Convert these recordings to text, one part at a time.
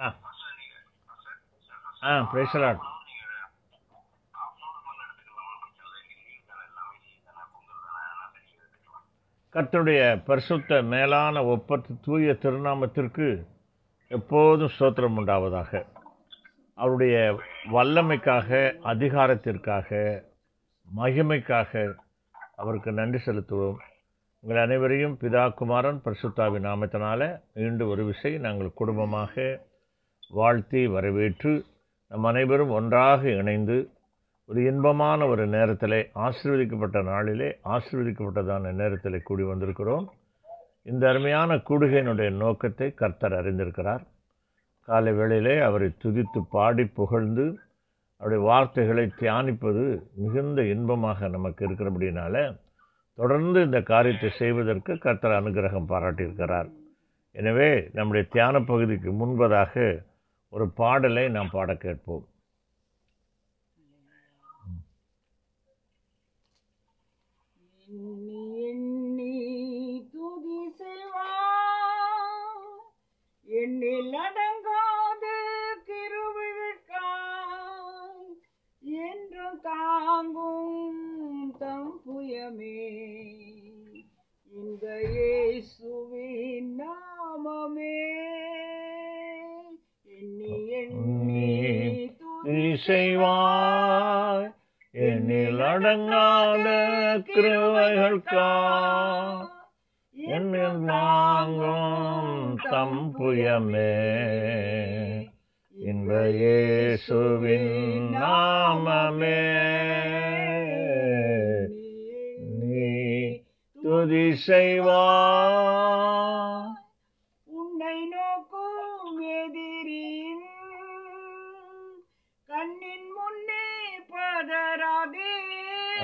ஆ. ஆ பிரேசலாட் கர்த்தருடைய பரிசுத்த மேலான ஒப்பற்ற தூய திருநாமத்திற்கு எப்போதும் ஸ்தோத்திரம் உண்டாவதாக. அவருடைய வல்லமைக்காக அதிகாரத்திற்காக மகிமைக்காக அவருக்கு நன்றி செலுத்துவோம். உங்கள் அனைவரையும் பிதா குமாரன் பரிசுத்தாவின் நாமத்தினால மீண்டும் ஒரு விசை நாங்கள் குடும்பமாக வாழ்த்தி வரவேற்று நம் அனைவரும் ஒன்றாக இணைந்து ஒரு இன்பமான ஒரு நேரத்திலே ஆசீர்வதிக்கப்பட்ட நாளிலே ஆசீர்வதிக்கப்பட்டதான நேரத்தில் கூடி வந்திருக்கிறோம். இந்த அருமையான கூடுகையினுடைய நோக்கத்தை கர்த்தர் அறிந்திருக்கிறார். காலை வேளையிலே அவரை துதித்து பாடி புகழ்ந்து அவருடைய வார்த்தைகளை தியானிப்பது மிகுந்த இன்பமாக நமக்கு இருக்கிறபடினால தொடர்ந்து இந்த காரியத்தை செய்வதற்கு கர்த்தர் அனுகிரகம் பாராட்டியிருக்கிறார். எனவே நம்முடைய தியான பகுதிக்கு முன்பதாக ஒரு பாடலை நாம் பாட கேட்போம். எண்ணி எண்ணி துதி எண்ணில் அடங்காத கிருவிழ்கான் என்றும் தாங்கும் தம் புயமே. இந்த இயேசுவின் செய்வாய். என்னில் அடங்காத கிருவைகள்கா என்னில் நாங்கும் தம் புயமே. இந்த இயேசுவின் நாமமே. நீ துதி செய்வாய்.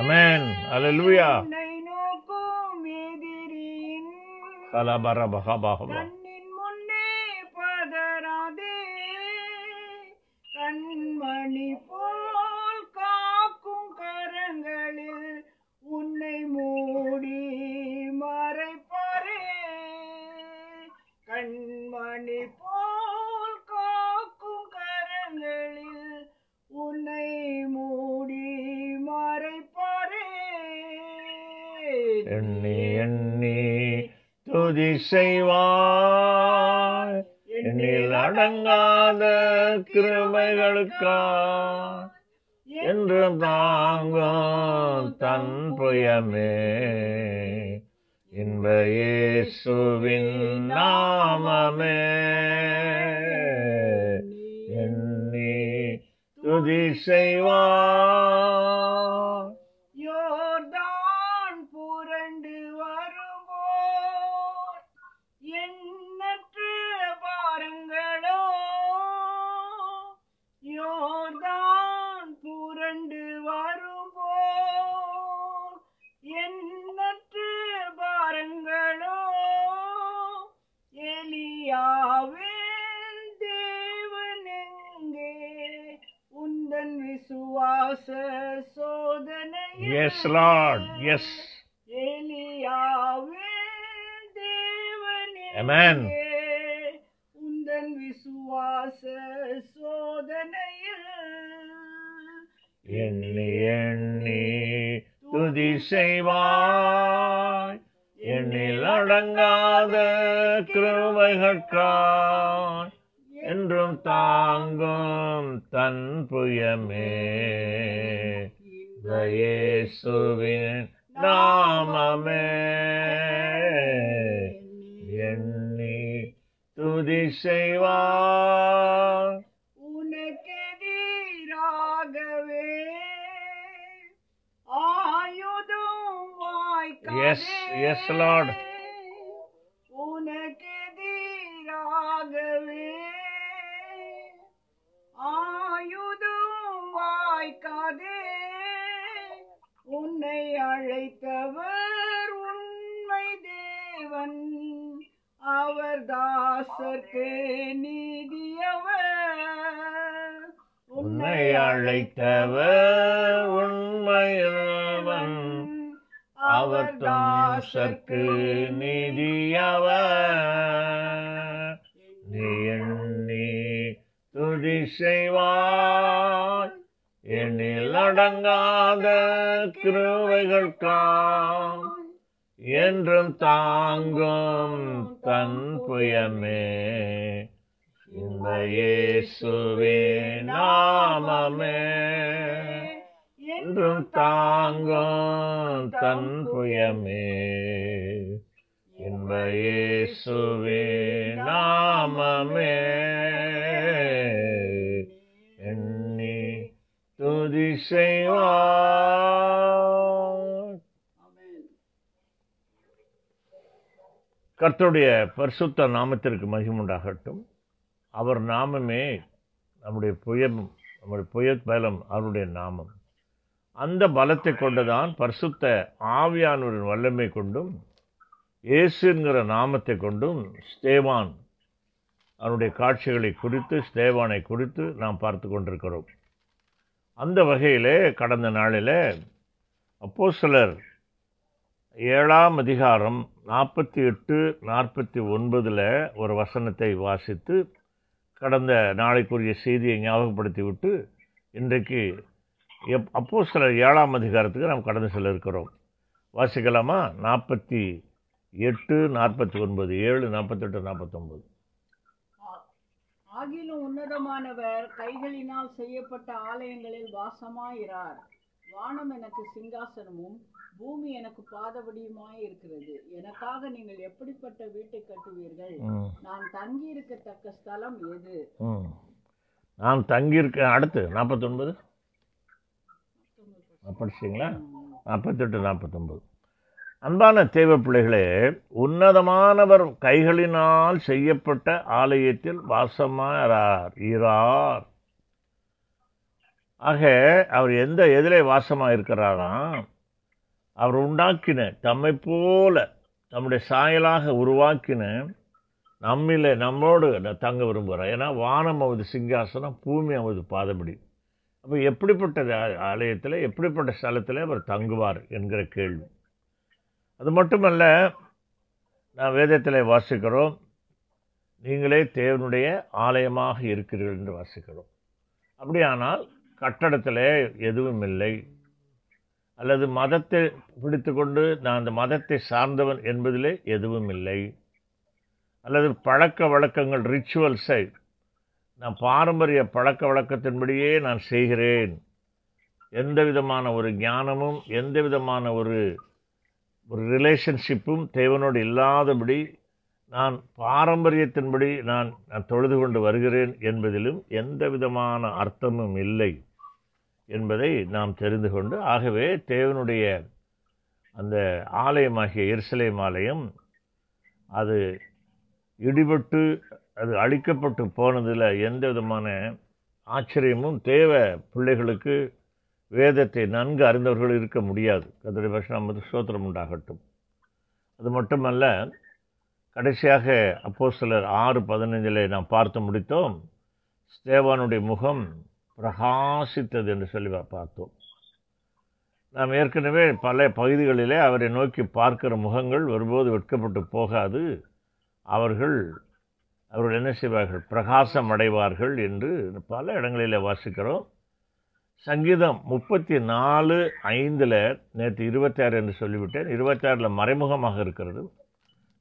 Amen. Hallelujah. Kalabaraba. அடங்காத கிருமைகளுக்கா என்று தாங்கும் தன் புயமே. இன்ப இயேசுவின் நாமமே. எண்ணி துதி செய்வாய் விசுவாச சோதனையில் எஸ் லார்ட் எஸ் எலியாவின் தேவன். எங்கே உந்தன் விசுவாச சோதனையில் எண்ணி எண்ணி துதி செய்வாய். எண்ணில் அடங்காத கிருமைகட்கான் என்றும் தாங்கும் தன் புயமே. இயேசுவின் நாமமே. எண்ணி துதி செய்வாய் உனக்கெதிராகவே ஆயுதம் வாய்க்காதே Yes, yes, Lord. இயேசுவே நாமமே. எண்ணி துதி செய்வார். கர்த்தருடைய பரிசுத்த நாமத்திற்கு மகிமுண்டாகட்டும் அவர் நாமமே நம்முடைய புயம் நம்முடைய புயத் பலம் அவருடைய நாமம். அந்த பலத்தை கொண்டுதான் பரிசுத்த ஆவியானவரின் வல்லமை கொண்டும் இயேசுங்கிற நாமத்தை கொண்டும் ஸ்தேவான் அவருடைய காட்சிகளை குறித்து ஸ்தேவானை குறித்து நாம் பார்த்து கொண்டிருக்கிறோம். அந்த வகையிலே கடந்த நாளில் அப்போ சிலர் ஏழாம் அதிகாரம் நாற்பத்தி எட்டு நாற்பத்தி ஒன்பதில் ஒரு வசனத்தை வாசித்து கடந்த நாளைக்குரிய செய்தியை ஞாபகப்படுத்தி விட்டு இன்றைக்கு எப் அப்போ சிலர் ஏழாம் அதிகாரத்துக்கு நாம் கடந்து செல்ல இருக்கிறோம். வாசிக்கலாமா? நாற்பத்தி எட்டு நாற்பத்தி ஒன்பது ஏழு நாற்பத்தெட்டு நாற்பத்தொம்பது ஆ- ஆகிலும் உன்னதமானவர் கைகளினால் செய்யப்பட்ட ஆலயங்களில் வாசமாயிரார். வானம் எனக்கு சிங்காசனமும் பூமி எனக்கு பாதபடியுமாய் இருக்கிறது. எனக்காக நீங்கள் எப்படிப்பட்ட வீட்டை கட்டுவீர்கள்? நான் தங்கி இருக்கத்தக்க ஸ்தலம் எது? நான் தங்கியிருக்கேன் அடுத்து நாற்பத்தொன்பது? படிச்சிங்களா நாற்பத்தெட்டு நாற்பத்தொம்பது அன்பான தேவ பிள்ளைகளே உன்னதமானவர் கைகளினால் செய்யப்பட்ட ஆலயத்தில் வாசமாகிறார் ஈரார். ஆக அவர் எந்த எதிலே வாசமாக இருக்கிறாராம் அவர் உண்டாக்கின தம்மை போல தம்முடைய சாயலாக உருவாக்கின நம்மில நம்மோடு தங்க விரும்புகிறார். ஏன்னா வானம் அவது சிங்காசனம் பூமி அவது பாதபடி. அப்போ எப்படிப்பட்ட ஆலயத்தில் எப்படிப்பட்ட ஸ்தலத்தில் அவர் தங்குவார் என்கிற கேள்வி. அது மட்டுமல்ல நான் வேதத்தில் வாசிக்கிறோம் நீங்களே தேவனுடைய ஆலயமாக இருக்கிறீர்கள் என்று வாசிக்கிறோம். அப்படியானால் கட்டடத்தில் எதுவும் இல்லை. அல்லது மதத்தை பிடித்து கொண்டு நான் அந்த மதத்தை சார்ந்தவன் என்பதிலே எதுவும் இல்லை. அல்லது பழக்க வழக்கங்கள் ரிச்சுவல்ஸை நான் பாரம்பரிய பழக்க வழக்கத்தின்படியே நான் செய்கிறேன். எந்த விதமான ஒரு ஞானமும் எந்த விதமான ஒரு ஒரு ரிலேஷன்ஷிப்பும் தேவனோடு இல்லாதபடி நான் பாரம்பரியத்தின்படி நான் நான் தொழுது கொண்டு வருகிறேன் என்பதிலும் எந்த விதமான அர்த்தமும் இல்லை என்பதை நாம் தெரிந்து கொண்டு ஆகவே தேவனுடைய அந்த ஆலயமாகிய எருசலேம் ஆலயம் அது இடிபட்டு அது அழிக்கப்பட்டு போனதில் எந்த விதமான ஆச்சரியமும் தேவை பிள்ளைகளுக்கு வேதத்தை நன்கு அறிந்தவர்கள் இருக்க முடியாது. கதிரை வருஷம் நமது சோத்திரம் உண்டாகட்டும். அது மட்டுமல்ல கடைசியாக அப்போ சிலர் ஆறு பதினைஞ்சில் நாம் பார்த்து முடித்தோம் ஸ்தேவானுடைய முகம் பிரகாசித்தது என்று சொல்லி பார்த்தோம். நாம் ஏற்கனவே பல பகுதிகளிலே அவரை நோக்கி பார்க்கிற முகங்கள் ஒருபோது வெட்கப்பட்டு போகாது. அவர்கள் அவர்கள் என்ன செய்வார்கள்? பிரகாசம் அடைவார்கள் என்று பல இடங்களில் வாசிக்கிறோம். சங்கீதம் முப்பத்தி நாலு ஐந்தில் நேற்று இருபத்தாறு என்று சொல்லிவிட்டேன். இருபத்தாறில் மறைமுகமாக இருக்கிறது.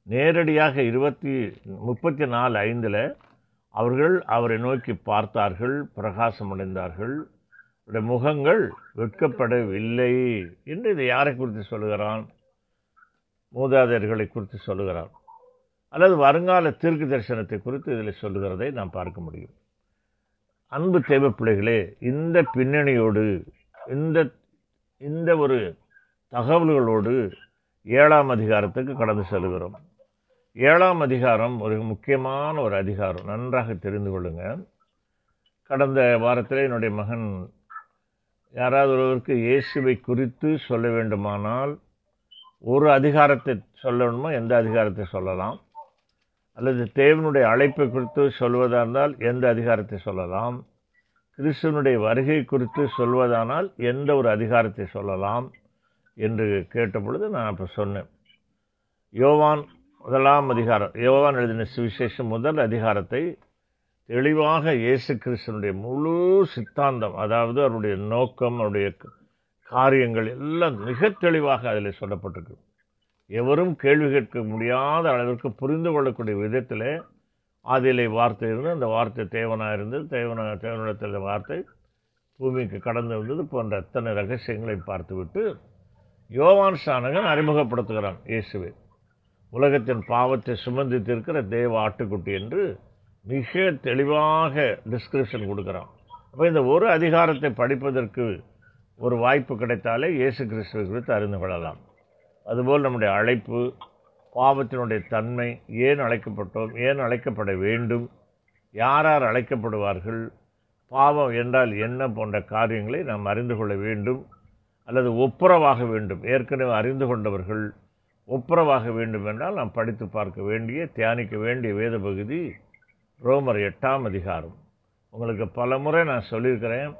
நேரடியாக இருபத்தி முப்பத்தி நாலு ஐந்தில் அவர்கள் அவரை நோக்கி பார்த்தார்கள் பிரகாசம் அடைந்தார்கள். அவருடைய முகங்கள் வெட்கப்படவில்லை என்று இதை யாரை குறித்து சொல்லுகிறான்? மூதாதையர்களை குறித்து சொல்லுகிறான். அல்லது வருங்கால தீர்க்கு தரிசனத்தை குறித்து இதில் சொல்லுகிறதை நாம் பார்க்க முடியும். அன்பு தெய்வ பிள்ளைகளே இந்த பின்னணியோடு இந்த இந்த ஒரு தகவல்களோடு ஏழாம் அதிகாரத்துக்கு கடந்து செல்கிறோம். ஏழாம் அதிகாரம் ஒரு முக்கியமான ஒரு அதிகாரம். நன்றாக தெரிந்து கொள்ளுங்க. கடந்த வாரத்தில் என்னுடைய மகன் யாராவது ஒருவருக்கு இயேசுவை குறித்து சொல்ல வேண்டுமானால் ஒரு அதிகாரத்தை சொல்லணுமோ எந்த அதிகாரத்தை சொல்லலாம்? அல்லது தேவனுடைய அழைப்பை குறித்து சொல்வதாக இருந்தால் எந்த அதிகாரத்தை சொல்லலாம்? கிறிஸ்துவனுடைய வருகை குறித்து சொல்வதானால் எந்த ஒரு அதிகாரத்தை சொல்லலாம்? என்று கேட்டபொழுது நான் அப்போ சொன்னேன். யோவான் முதலாம் அதிகாரம் யோவான் எழுதின சுவிசேஷம் முதல் அதிகாரத்தை தெளிவாக இயேசு கிறிஸ்தனுடைய முழு சித்தாந்தம் அதாவது அவருடைய நோக்கம் அவருடைய காரியங்கள் எல்லாம் மிக தெளிவாக அதில் சொல்லப்பட்டிருக்கு. எவரும் கேள்வி கேட்க முடியாத அளவிற்கு புரிந்து கொள்ளக்கூடிய விதத்தில் ஆதியிலே வார்த்தை இருந்து அந்த வார்த்தை தேவனாக இருந்தது. தேவன தேவனிடத்தில் வார்த்தை பூமிக்கு கடந்து வந்தது போன்ற அத்தனை ரகசியங்களை பார்த்துவிட்டு யோவான் சானகன் அறிமுகப்படுத்துகிறான் இயேசுவை. உலகத்தின் பாவத்தை சுமந்தித்திருக்கிற தேவ ஆட்டுக்குட்டி என்று மிக தெளிவாக டிஸ்கிரிப்ஷன் கொடுக்குறான். அப்போ இந்த ஒரு அதிகாரத்தை படிப்பதற்கு ஒரு வாய்ப்பு கிடைத்தாலே இயேசு கிறிஸ்துவை குறித்து அறிந்து கொள்ளலாம். அதுபோல் நம்முடைய அழைப்பு பாவத்தினுடைய தன்மை ஏன் அழைக்கப்பட்டோம் ஏன் அழைக்கப்பட வேண்டும் யார் யார் அழைக்கப்படுவார்கள் பாவம் என்றால் என்ன போன்ற காரியங்களை நாம் அறிந்து கொள்ள வேண்டும் அல்லது ஒப்புரவாக வேண்டும். ஏற்கனவே அறிந்து கொண்டவர்கள் ஒப்புரவாக வேண்டும் என்றால் நாம் படித்து பார்க்க வேண்டிய தியானிக்க வேண்டிய வேத பகுதி ரோமர் எட்டாம் அதிகாரம். உங்களுக்கு பல முறை நான் சொல்லியிருக்கிறேன்.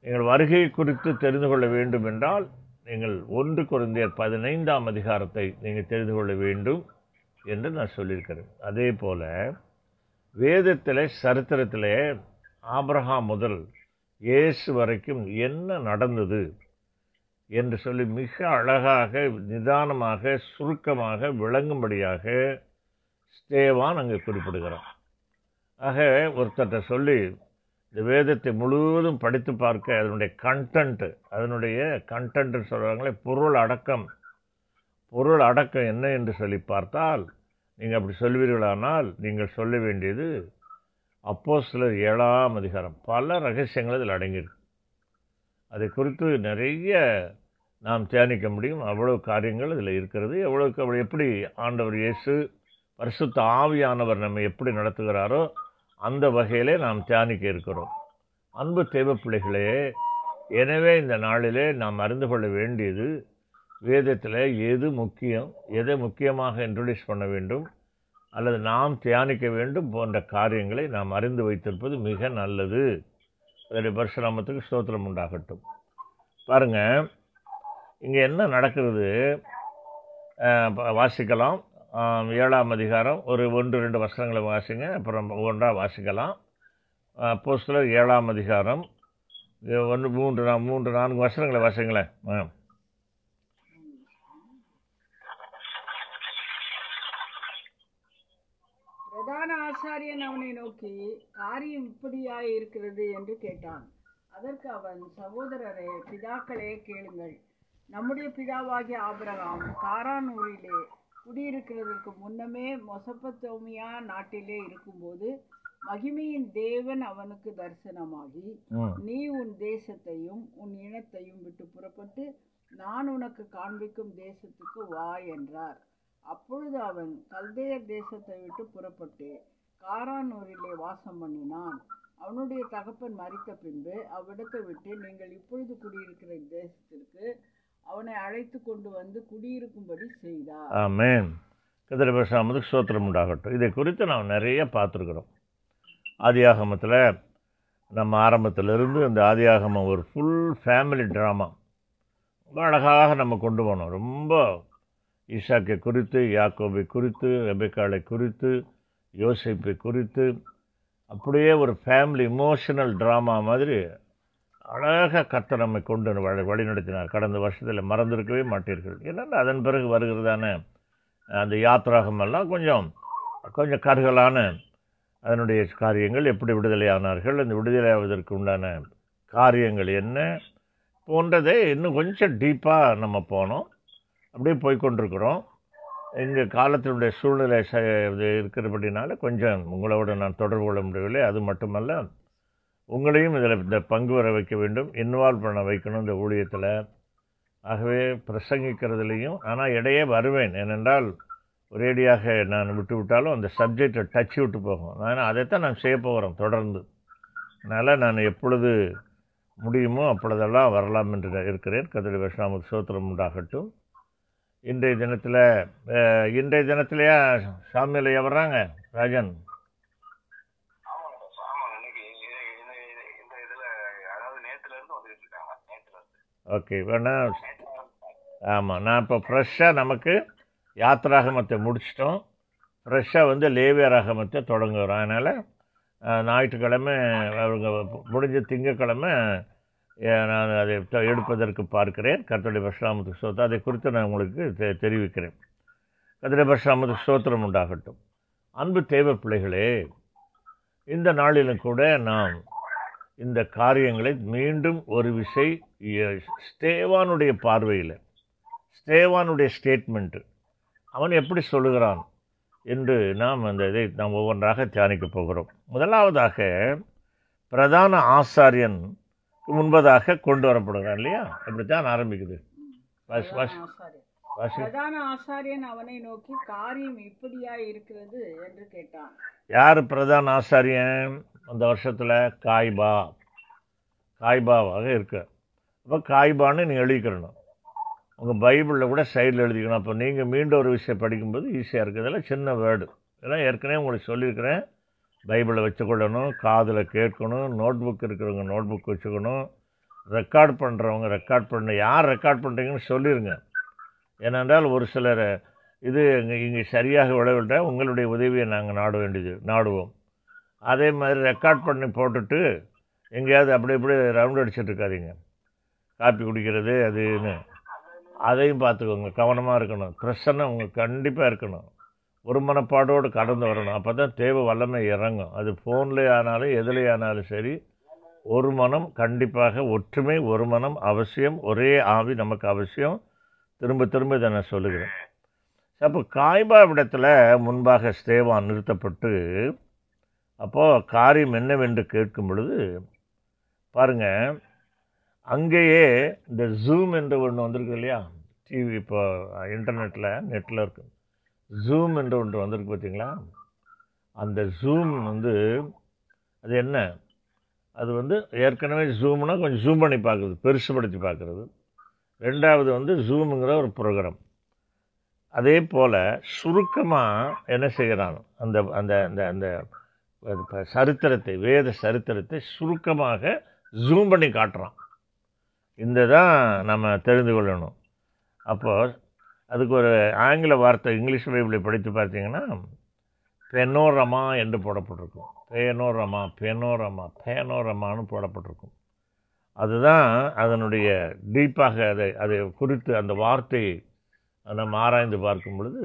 எங்கள் வருகை குறித்து தெரிந்து கொள்ள வேண்டும் என்றால் நீங்கள் ஒன்று குறைந்தர் பதினைந்தாம் அதிகாரத்தை நீங்கள் தெரிந்து கொள்ள வேண்டும் என்று நான் சொல்லியிருக்கிறேன். அதே போல் வேதத்தில் சரித்திரத்தில் ஆப்ரஹாம் முதல் இயேசு வரைக்கும் என்ன நடந்தது என்று சொல்லி மிக அழகாக நிதானமாக சுருக்கமாக விளங்கும்படியாக ஸ்டேவான் அங்கே குறிப்பிடுகிறான். ஆக ஒருத்தர்கிட்ட சொல்லி இந்த வேதத்தை முழுவதும் படித்து பார்க்க அதனுடைய கண்டென்ட்டு அதனுடைய கண்டென்ட்னு சொல்கிறாங்களே பொருள் அடக்கம். பொருள் அடக்கம் என்ன என்று சொல்லி பார்த்தால் நீங்கள் அப்படி சொல்வீர்களானால் நீங்கள் சொல்ல வேண்டியது அப்போ சிலர் ஏழாம் அதிகாரம். பல ரகசியங்கள் அதில் அடங்கியிருக்கு. அதை குறித்து நிறைய நாம் தியானிக்க முடியும். அவ்வளோ காரியங்கள் இதில் இருக்கிறது. எவ்வளோக்கு அவ்வளோ எப்படி ஆண்டவர் இயேசு பரிசுத்த ஆவியானவர் நம்மை எப்படி நடத்துகிறாரோ அந்த வகையிலே நாம் தியானிக்க இருக்கிறோம். அன்பு தெய்வ பிள்ளைகளே எனவே இந்த நாளிலே நாம் அறிந்து கொள்ள வேண்டியது வேதத்தில் எது முக்கியம் எதை முக்கியமாக இன்ட்ரடியூஸ் பண்ண வேண்டும் அல்லது நாம் தியானிக்க வேண்டும் போன்ற காரியங்களை நாம் அறிந்து வைத்திருப்பது மிக நல்லது. அதனுடைய பரசுராமத்துக்கு ஸ்தோத்திரம் உண்டாகட்டும். பாருங்கள் இங்கே என்ன நடக்கிறது? வாசிக்கலாம். ஏழாம் அதிகாரம் ஒரு ஒன்று ரெண்டு வசனங்களை வாசிங்க அப்புறம் ஒன்றாக வாசிக்கலாம். அப்போ சில ஏழாம் அதிகாரம் ஒன்று மூன்று மூன்று நான்கு வசனங்களை வாசிங்களேன். ஆ. பிரதான ஆசாரியன் அவனை நோக்கி காரியம் இப்படியாய் இருக்கிறது? என்று கேட்டான். அதற்கு அவன் சகோதரரே பிதாக்களே கேளுங்கள். நம்முடைய பிதாவாகிய ஆபிரகாம் காரான் ஊரிலே குடியிருக்கிறதற்கு முன்னமே மொசப்பத்தோமியா நாட்டிலே இருக்கும்போது மகிமையின் தேவன் அவனுக்கு தரிசனமாகி நீ உன் தேசத்தையும் உன் இனத்தையும் விட்டு புறப்பட்டு நான் உனக்கு காண்பிக்கும் தேசத்துக்கு வா என்றார். அப்பொழுது அவன் கல்தேயர் தேசத்தை விட்டு புறப்பட்டு காரானூரிலே வாசம் பண்ணினான். அவனுடைய தகப்பன் மறித்த பின்பு அவ்விடத்தை விட்டு நீங்கள் இப்பொழுது குடியிருக்கிற தேசத்திற்கு அவனை அழைத்து கொண்டு வந்து குடியிருக்கும்படி செய்தார் ஆமேன். கதிர பேசாமதுக்கு சோத்திரம் உண்டாகட்டும். இதை குறித்து நாம் நிறைய பார்த்துருக்குறோம். ஆதியாகமத்தில் நம்ம ஆரம்பத்திலிருந்து இந்த ஆதியாகமம் ஒரு ஃபுல் ஃபேமிலி ட்ராமா ரொம்ப அழகாக நம்ம கொண்டு போனோம். ரொம்ப ஈஷாக்கை குறித்து யாக்கோபை குறித்து ரெபேக்காளை குறித்து யோசிப்பை குறித்து அப்படியே ஒரு ஃபேமிலி இமோஷனல் ட்ராமா மாதிரி அழகாக கத்த நம்மை கொண்டு வழி வழிநடத்தினார். கடந்த வருஷத்தில் மறந்திருக்கவே மாட்டீர்கள். ஏன்னா அதன் பிறகு வருகிறதான அந்த யாத்ராகமெல்லாம் கொஞ்சம் கொஞ்சம் கருகலான அதனுடைய காரியங்கள் எப்படி விடுதலையானார்கள் அந்த விடுதலையாவதற்கு உண்டான காரியங்கள் என்ன போன்றதை இன்னும் கொஞ்சம் டீப்பாக நம்ம போனோம். அப்படியே போய்கொண்டிருக்கிறோம் எங்கள் காலத்தினுடைய சூழ்நிலை ச இது இருக்கிறபடினால கொஞ்சம் உங்களோட நான் தொடர்பு கொள்ள முடியவில்லை. அது மட்டுமல்ல உங்களையும் இதில் இந்த பங்கு வர வைக்க வேண்டும். இன்வால்வ் பண்ண வைக்கணும் இந்த ஊழியத்தில். ஆகவே பிரசங்கிக்கிறதுலேயும் ஆனால் இடையே வருவேன். ஏனென்றால் ஒரேடியாக நான் விட்டு விட்டாலும் அந்த சப்ஜெக்டை டச் விட்டு போகும். ஆனால் அதைத்தான் நான் செய்ய போகிறோம் தொடர்ந்து. அதனால் நான் எப்பொழுது முடியுமோ அப்பொழுதெல்லாம் வரலாம் என்று இருக்கிறேன். கதிரி வைஷ்ணாமுக்கு சோத்திரம் உண்டாகட்டும். இன்றைய தினத்தில் இன்றைய தினத்திலையா சாமியில் வர்றாங்க? ராஜன். ஓகே வேணா ஆமாம் நான் இப்போ ஃப்ரெஷ்ஷாக நமக்கு யாத்திராகமத்தை முடிச்சிட்டோம். ஃப்ரெஷ்ஷாக வந்து லேவியராகமத்தை தொடங்குகிறோம் அதனால் ஞாயிற்றுக்கிழமை அவங்க முடிஞ்ச திங்கக்கிழமை நான் அதை த- எடுப்பதற்கு பார்க்கிறேன். கத்தோடைய பரசுராமத்துக்கு ஸ்தோத்திரம். அதை குறித்து நான் உங்களுக்கு தெ தெரிவிக்கிறேன். கத்தோடைய பரசுராமத்துக்கு ஸ்தோத்திரம் உண்டாகட்டும். அன்பு தேவ பிள்ளைகளே இந்த நாளிலும் கூட நாம் இந்த காரியங்களை மீண்டும் ஒரு விசை ஸ்தேவானுடைய பார்வையில் ஸ்தேவானுடைய ஸ்டேட்மெண்ட்டு அவன் எப்படி சொல்லுகிறான் என்று நாம் அந்த இதை நாம் ஒவ்வொன்றாக தியானிக்க போகிறோம். முதலாவதாக பிரதான ஆசாரியன் முன்பதாக கொண்டு வரப்படுகிறான் இல்லையா? அப்படித்தான் ஆரம்பிக்குது. பிரதான ஆசாரியன். அவனை நோக்கி காரியம் இப்படியா இருக்கிறது என்று கேட்டான். யார் பிரதான ஆசாரியன்? அந்த வருஷத்தில் காய்பா. காய்பாவாக இருக்கு. அப்போ காய்பான்னு நீங்கள் எழுதிக்கிறணும். உங்கள் பைபிளில் கூட சைடில் எழுதிக்கணும். அப்போ நீங்கள் மீண்டும் ஒரு விஷயம் படிக்கும்போது ஈஸியாக இருக்குது இதெல்லாம் சின்ன வேர்டு. இதெல்லாம் ஏற்கனவே உங்களுக்கு சொல்லியிருக்கிறேன். பைபிளை வச்சுக்கொள்ளணும் காதில் கேட்கணும் நோட் புக் இருக்கிறவங்க நோட் புக் வச்சுக்கணும். ரெக்கார்ட் பண்ணுறவங்க ரெக்கார்ட் பண்ண யார் ரெக்கார்ட் பண்ணுறீங்கன்னு சொல்லிடுங்க ஏனென்றால் ஒரு சிலர் இது இங்கே இங்கே சரியாக விளைவிட்ட உங்களுடைய உதவியை நாங்கள் நாட வேண்டியது நாடுவோம். அதே மாதிரி ரெக்கார்ட் பண்ணி போட்டுட்டு எங்கேயாவது அப்படி இப்படி ரவுண்ட் அடிச்சிட்டு இருக்காதீங்க. காப்பி குடிக்கிறது அதுன்னு அதையும் பார்த்துக்கோங்க கவனமாக இருக்கணும். பிரசன்னை உங்களுக்கு கண்டிப்பாக இருக்கணும். ஒரு மனப்பாடோடு கடந்து வரணும். அப்போ தான் தேவை வல்லமை இறங்கும். அது ஃபோன்லேயே ஆனாலும் எதுலேயே ஆனாலும் சரி ஒரு மனம் கண்டிப்பாக ஒற்றுமை ஒரு மனம் அவசியம் ஒரே ஆவி நமக்கு அவசியம். திரும்ப திரும்ப இதை நான் சொல்லுகிறேன். அப்போ காய்பா இடத்துல முன்பாக ஸ்தேவான் நிறுத்தப்பட்டு அப்போது காரியம் என்னவென்று கேட்கும் பொழுது பாருங்கள் அங்கேயே இந்த ஜூம் என்ற ஒன்று வந்திருக்கு இல்லையா? டிவி இப்போ இன்டர்நெட்டில் நெட்டில் இருக்குது ஜூம் என்ற ஒன்று வந்திருக்கு பார்த்தீங்களா அந்த ஜூம் வந்து அது என்ன? அது வந்து ஏற்கனவே ஜூம்னா கொஞ்சம் ஜூம் பண்ணி பார்க்குறது பெருசுபடுத்தி பார்க்குறது ரெண்டாவது வந்து ஜூமுங்கிற ஒரு ப்ரோக்ராம் அதே போல் சுருக்கமாக என்ன செய்கிறான் அந்த அந்த அந்த அந்த சரித்திரத்தை வேத சரித்திரத்தை சுருக்கமாக ஜூம் பண்ணி காட்டுறான். இந்த தான் நம்ம தெரிந்து கொள்ளணும். அப்போது அதுக்கு ஒரு ஆங்கில வார்த்தை இங்கிலீஷ் பைபிளை படித்து பார்த்தீங்கன்னா பெனோரமா என்று போடப்பட்டிருக்கும். பேனோரமா பெனோரமா பேனோரமானு போடப்பட்டிருக்கும். அதுதான் அதனுடைய டீப்பாக அதை அதை குறித்து அந்த வார்த்தையை நம்ம ஆராய்ந்து பார்க்கும் பொழுது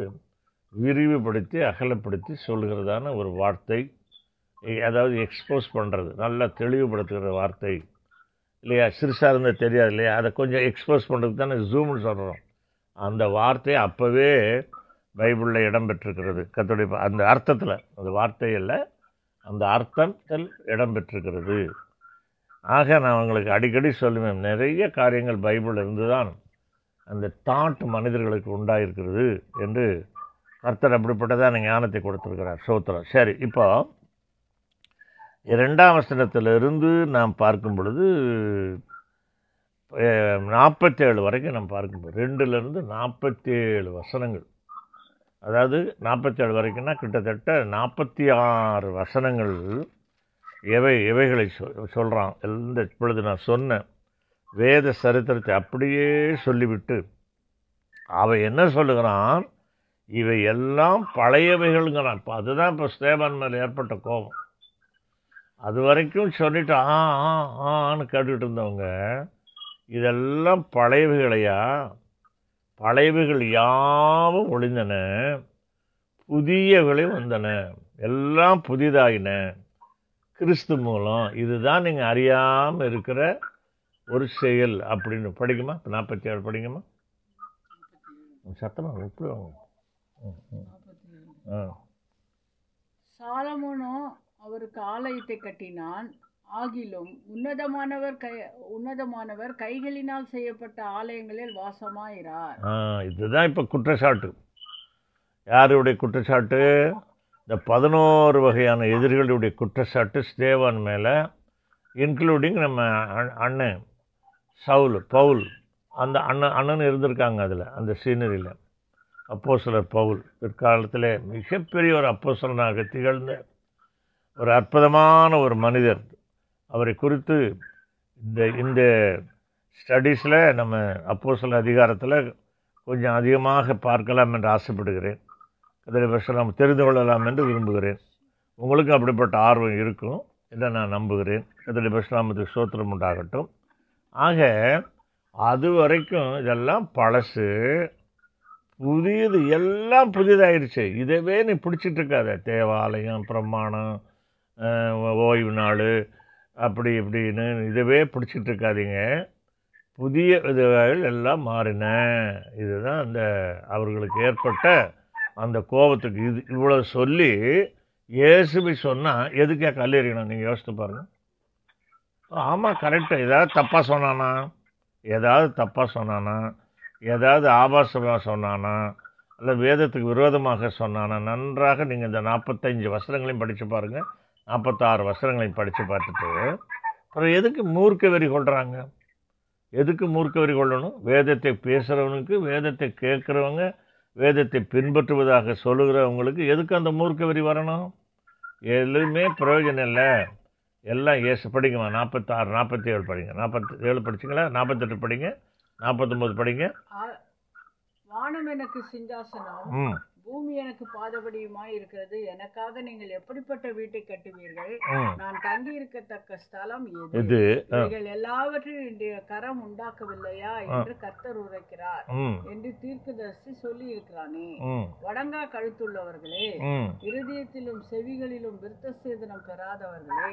விரிவுபடுத்தி அகலப்படுத்தி சொல்கிறதான ஒரு வார்த்தை அதாவது எக்ஸ்போஸ் பண்ணுறது நல்லா தெளிவுபடுத்துகிற வார்த்தை இல்லையா? சிறுசாக இருந்தால் தெரியாது இல்லையா? அதை கொஞ்சம் எக்ஸ்போஸ் பண்ணுறதுக்கு தானே ஜூம்னு சொல்கிறோம் அந்த வார்த்தை அப்போவே பைபிளில் இடம்பெற்றிருக்கிறது கத்தோடைய ப- அந்த அர்த்தத்தில். அந்த வார்த்தையில் அந்த அர்த்தத்தில் இடம்பெற்றிருக்கிறது ஆக நான் உங்களுக்கு அடிக்கடி சொல்லுவேன் நிறைய காரியங்கள் பைபிள் இருந்து தான் அந்த தாட் மனிதர்களுக்கு உண்டாயிருக்கிறது என்று கர்த்தர் அப்படிப்பட்டதான ஞானத்தை கொடுத்துருக்கிறார். சோத்திரம். சரி இப்போ இரண்டாம் வசனத்திலிருந்து நாம் பார்க்கும் பொழுது நாற்பத்தேழு வரைக்கும் நாம் பார்க்கும்போது ரெண்டுலேருந்து நாற்பத்தேழு வசனங்கள். அதாவது நாற்பத்தேழு வரைக்கும்னா கிட்டத்தட்ட நாற்பத்தி ஆறு வசனங்கள் எவை எவைகளை சொல் சொல்கிறான் இந்த இப்பொழுது நான் சொன்ன வேத சரித்திரத்தை அப்படியே சொல்லிவிட்டு அவன் என்ன சொல்லுகிறான்? இவை எல்லாம் பழையவைகள்ங்கிறான். இப்போ அதுதான் இப்போ ஸ்தேபான் மேலே ஏற்பட்ட கோபம். அது வரைக்கும் சொல்லிட்டு ஆ ஆ ஆன்னு கேட்டுக்கிட்டு இருந்தவங்க இதெல்லாம் பழையவைகளையா? பழையவைகள் யாவும் ஒளிந்தன புதியவை வந்தன. எல்லாம் புதிதாயின. கிறிஸ்து மூலம் இதுதான் நீங்கள் அறியாமல் இருக்கிற ஒரு செயல் அப்படின்னு. படிக்குமா? நாற்பத்தி ஏழு படிக்குமா? சத்தமாக எப்படி வாங்க. ம், ஆ சாலமோனோ அவருக்கு ஆலயத்தை கட்டினான் ஆகிலும் உன்னதமானவர் கை உன்னதமானவர் கைகளினால் செய்யப்பட்ட ஆலயங்களில் வாசமாயிரார். இதுதான் இப்போ குற்றச்சாட்டு. யாருடைய குற்றச்சாட்டு? இந்த பதினோரு வகையான எதிரிகளுடைய குற்றச்சாட்டு ஸ்தேவான் மேலே இன்க்ளூடிங் நம்ம அண்ணன் சவுல் பவுல் அந்த அண்ணன் அண்ணன் இருந்திருக்காங்க அதில் அந்த சீனரியில் அப்போஸ்தலர் பவுல் பிற்காலத்தில் மிகப்பெரிய ஒரு அப்போ திகழ்ந்த ஒரு அற்புதமான ஒரு மனிதர். அவரை குறித்து இந்த இந்த ஸ்டடீஸில் நம்ம அப்போஸ்தல அதிகாரத்தில் கொஞ்சம் அதிகமாக பார்க்கலாம் என்று ஆசைப்படுகிறேன். அதில் நாம் தெரிந்து கொள்ளலாம் என்று விரும்புகிறேன். உங்களுக்கும் அப்படிப்பட்ட ஆர்வம் இருக்கும் என்று நான் நம்புகிறேன். அதில் பஸ்லாமத்துக்கு சோத்திரம் உண்டாகட்டும். ஆக அது வரைக்கும் இதெல்லாம் பழசு. புதியது எல்லாம் புதியதாயிருச்சு இதவே நீ பிடிச்சிட்டு இருக்காத. தேவாலயம் பிரமாணம் ஓய்வு நாள் அப்படி இப்படின்னு இதுவே பிடிச்சிட்டு இருக்காதீங்க புதிய இதுகள் எல்லாம் மாறின. இதுதான் அந்த அவர்களுக்கு ஏற்பட்ட அந்த கோபத்துக்கு. இது இவ்வளோ சொல்லி இயேசுபி சொன்னால் எதுக்கே கல்லெறியணும் நீங்கள் யோசித்து பாருங்கள் ஆமாம் கரெக்டாக ஏதாவது தப்பாக சொன்னானா? ஏதாவது தப்பாக சொன்னானா? ஏதாவது ஆபாசமாக சொன்னானா? அல்ல வேதத்துக்கு விரோதமாக சொன்னானா? நன்றாக நீங்கள் இந்த நாற்பத்தஞ்சு வசனங்களையும் படித்து பாருங்கள் நாற்பத்தாறு வசனங்களையும் படித்து பார்த்துட்டு அப்புறம் எதுக்கு மூர்க்க வெறி கொள்கிறாங்க எதுக்கு மூர்க்க வெறி கொள்ளணும்? வேதத்தை பேசுகிறவனுக்கு வேதத்தை கேட்குறவங்க வேதத்தை பின்பற்றுவதாக சொல்லுகிறவங்களுக்கு எதுக்கு அந்த மூர்க்க வெறி வரணும்? எதுவுமே பிரயோஜனம் இல்லை. எல்லாம் ஏசு படிங்கம்மா நாற்பத்தாறு நாற்பத்தி ஏழு படிங்க. நாற்பத்தி ஏழு படிச்சிங்களா? நாற்பத்தெட்டு படிங்க. நாற்பத்தொம்போது படிங்க. வானம் எனக்கு சிங்காசனம். ம். பூமி எனக்கு பாதபடியுமாய் இருக்கிறது. எனக்காக நீங்கள் எப்படிப்பட்ட வீட்டை கட்டுவீர்கள்? நான் தங்கி இருக்கத்தக்க ஸ்தலம் எது? இவைகள் எல்லாவற்றையும் கரம் உண்டாக்கவில்லையா என்று கர்த்தர் உரைக்கிறார். என்று தீர்க்கதரிசி சொல்லி இருக்கிறானே வடங்கா கழுத்துள்ளவர்களே இருதயத்திலும் செவிகளிலும் விருத்த சேதனம் பெறாதவர்களே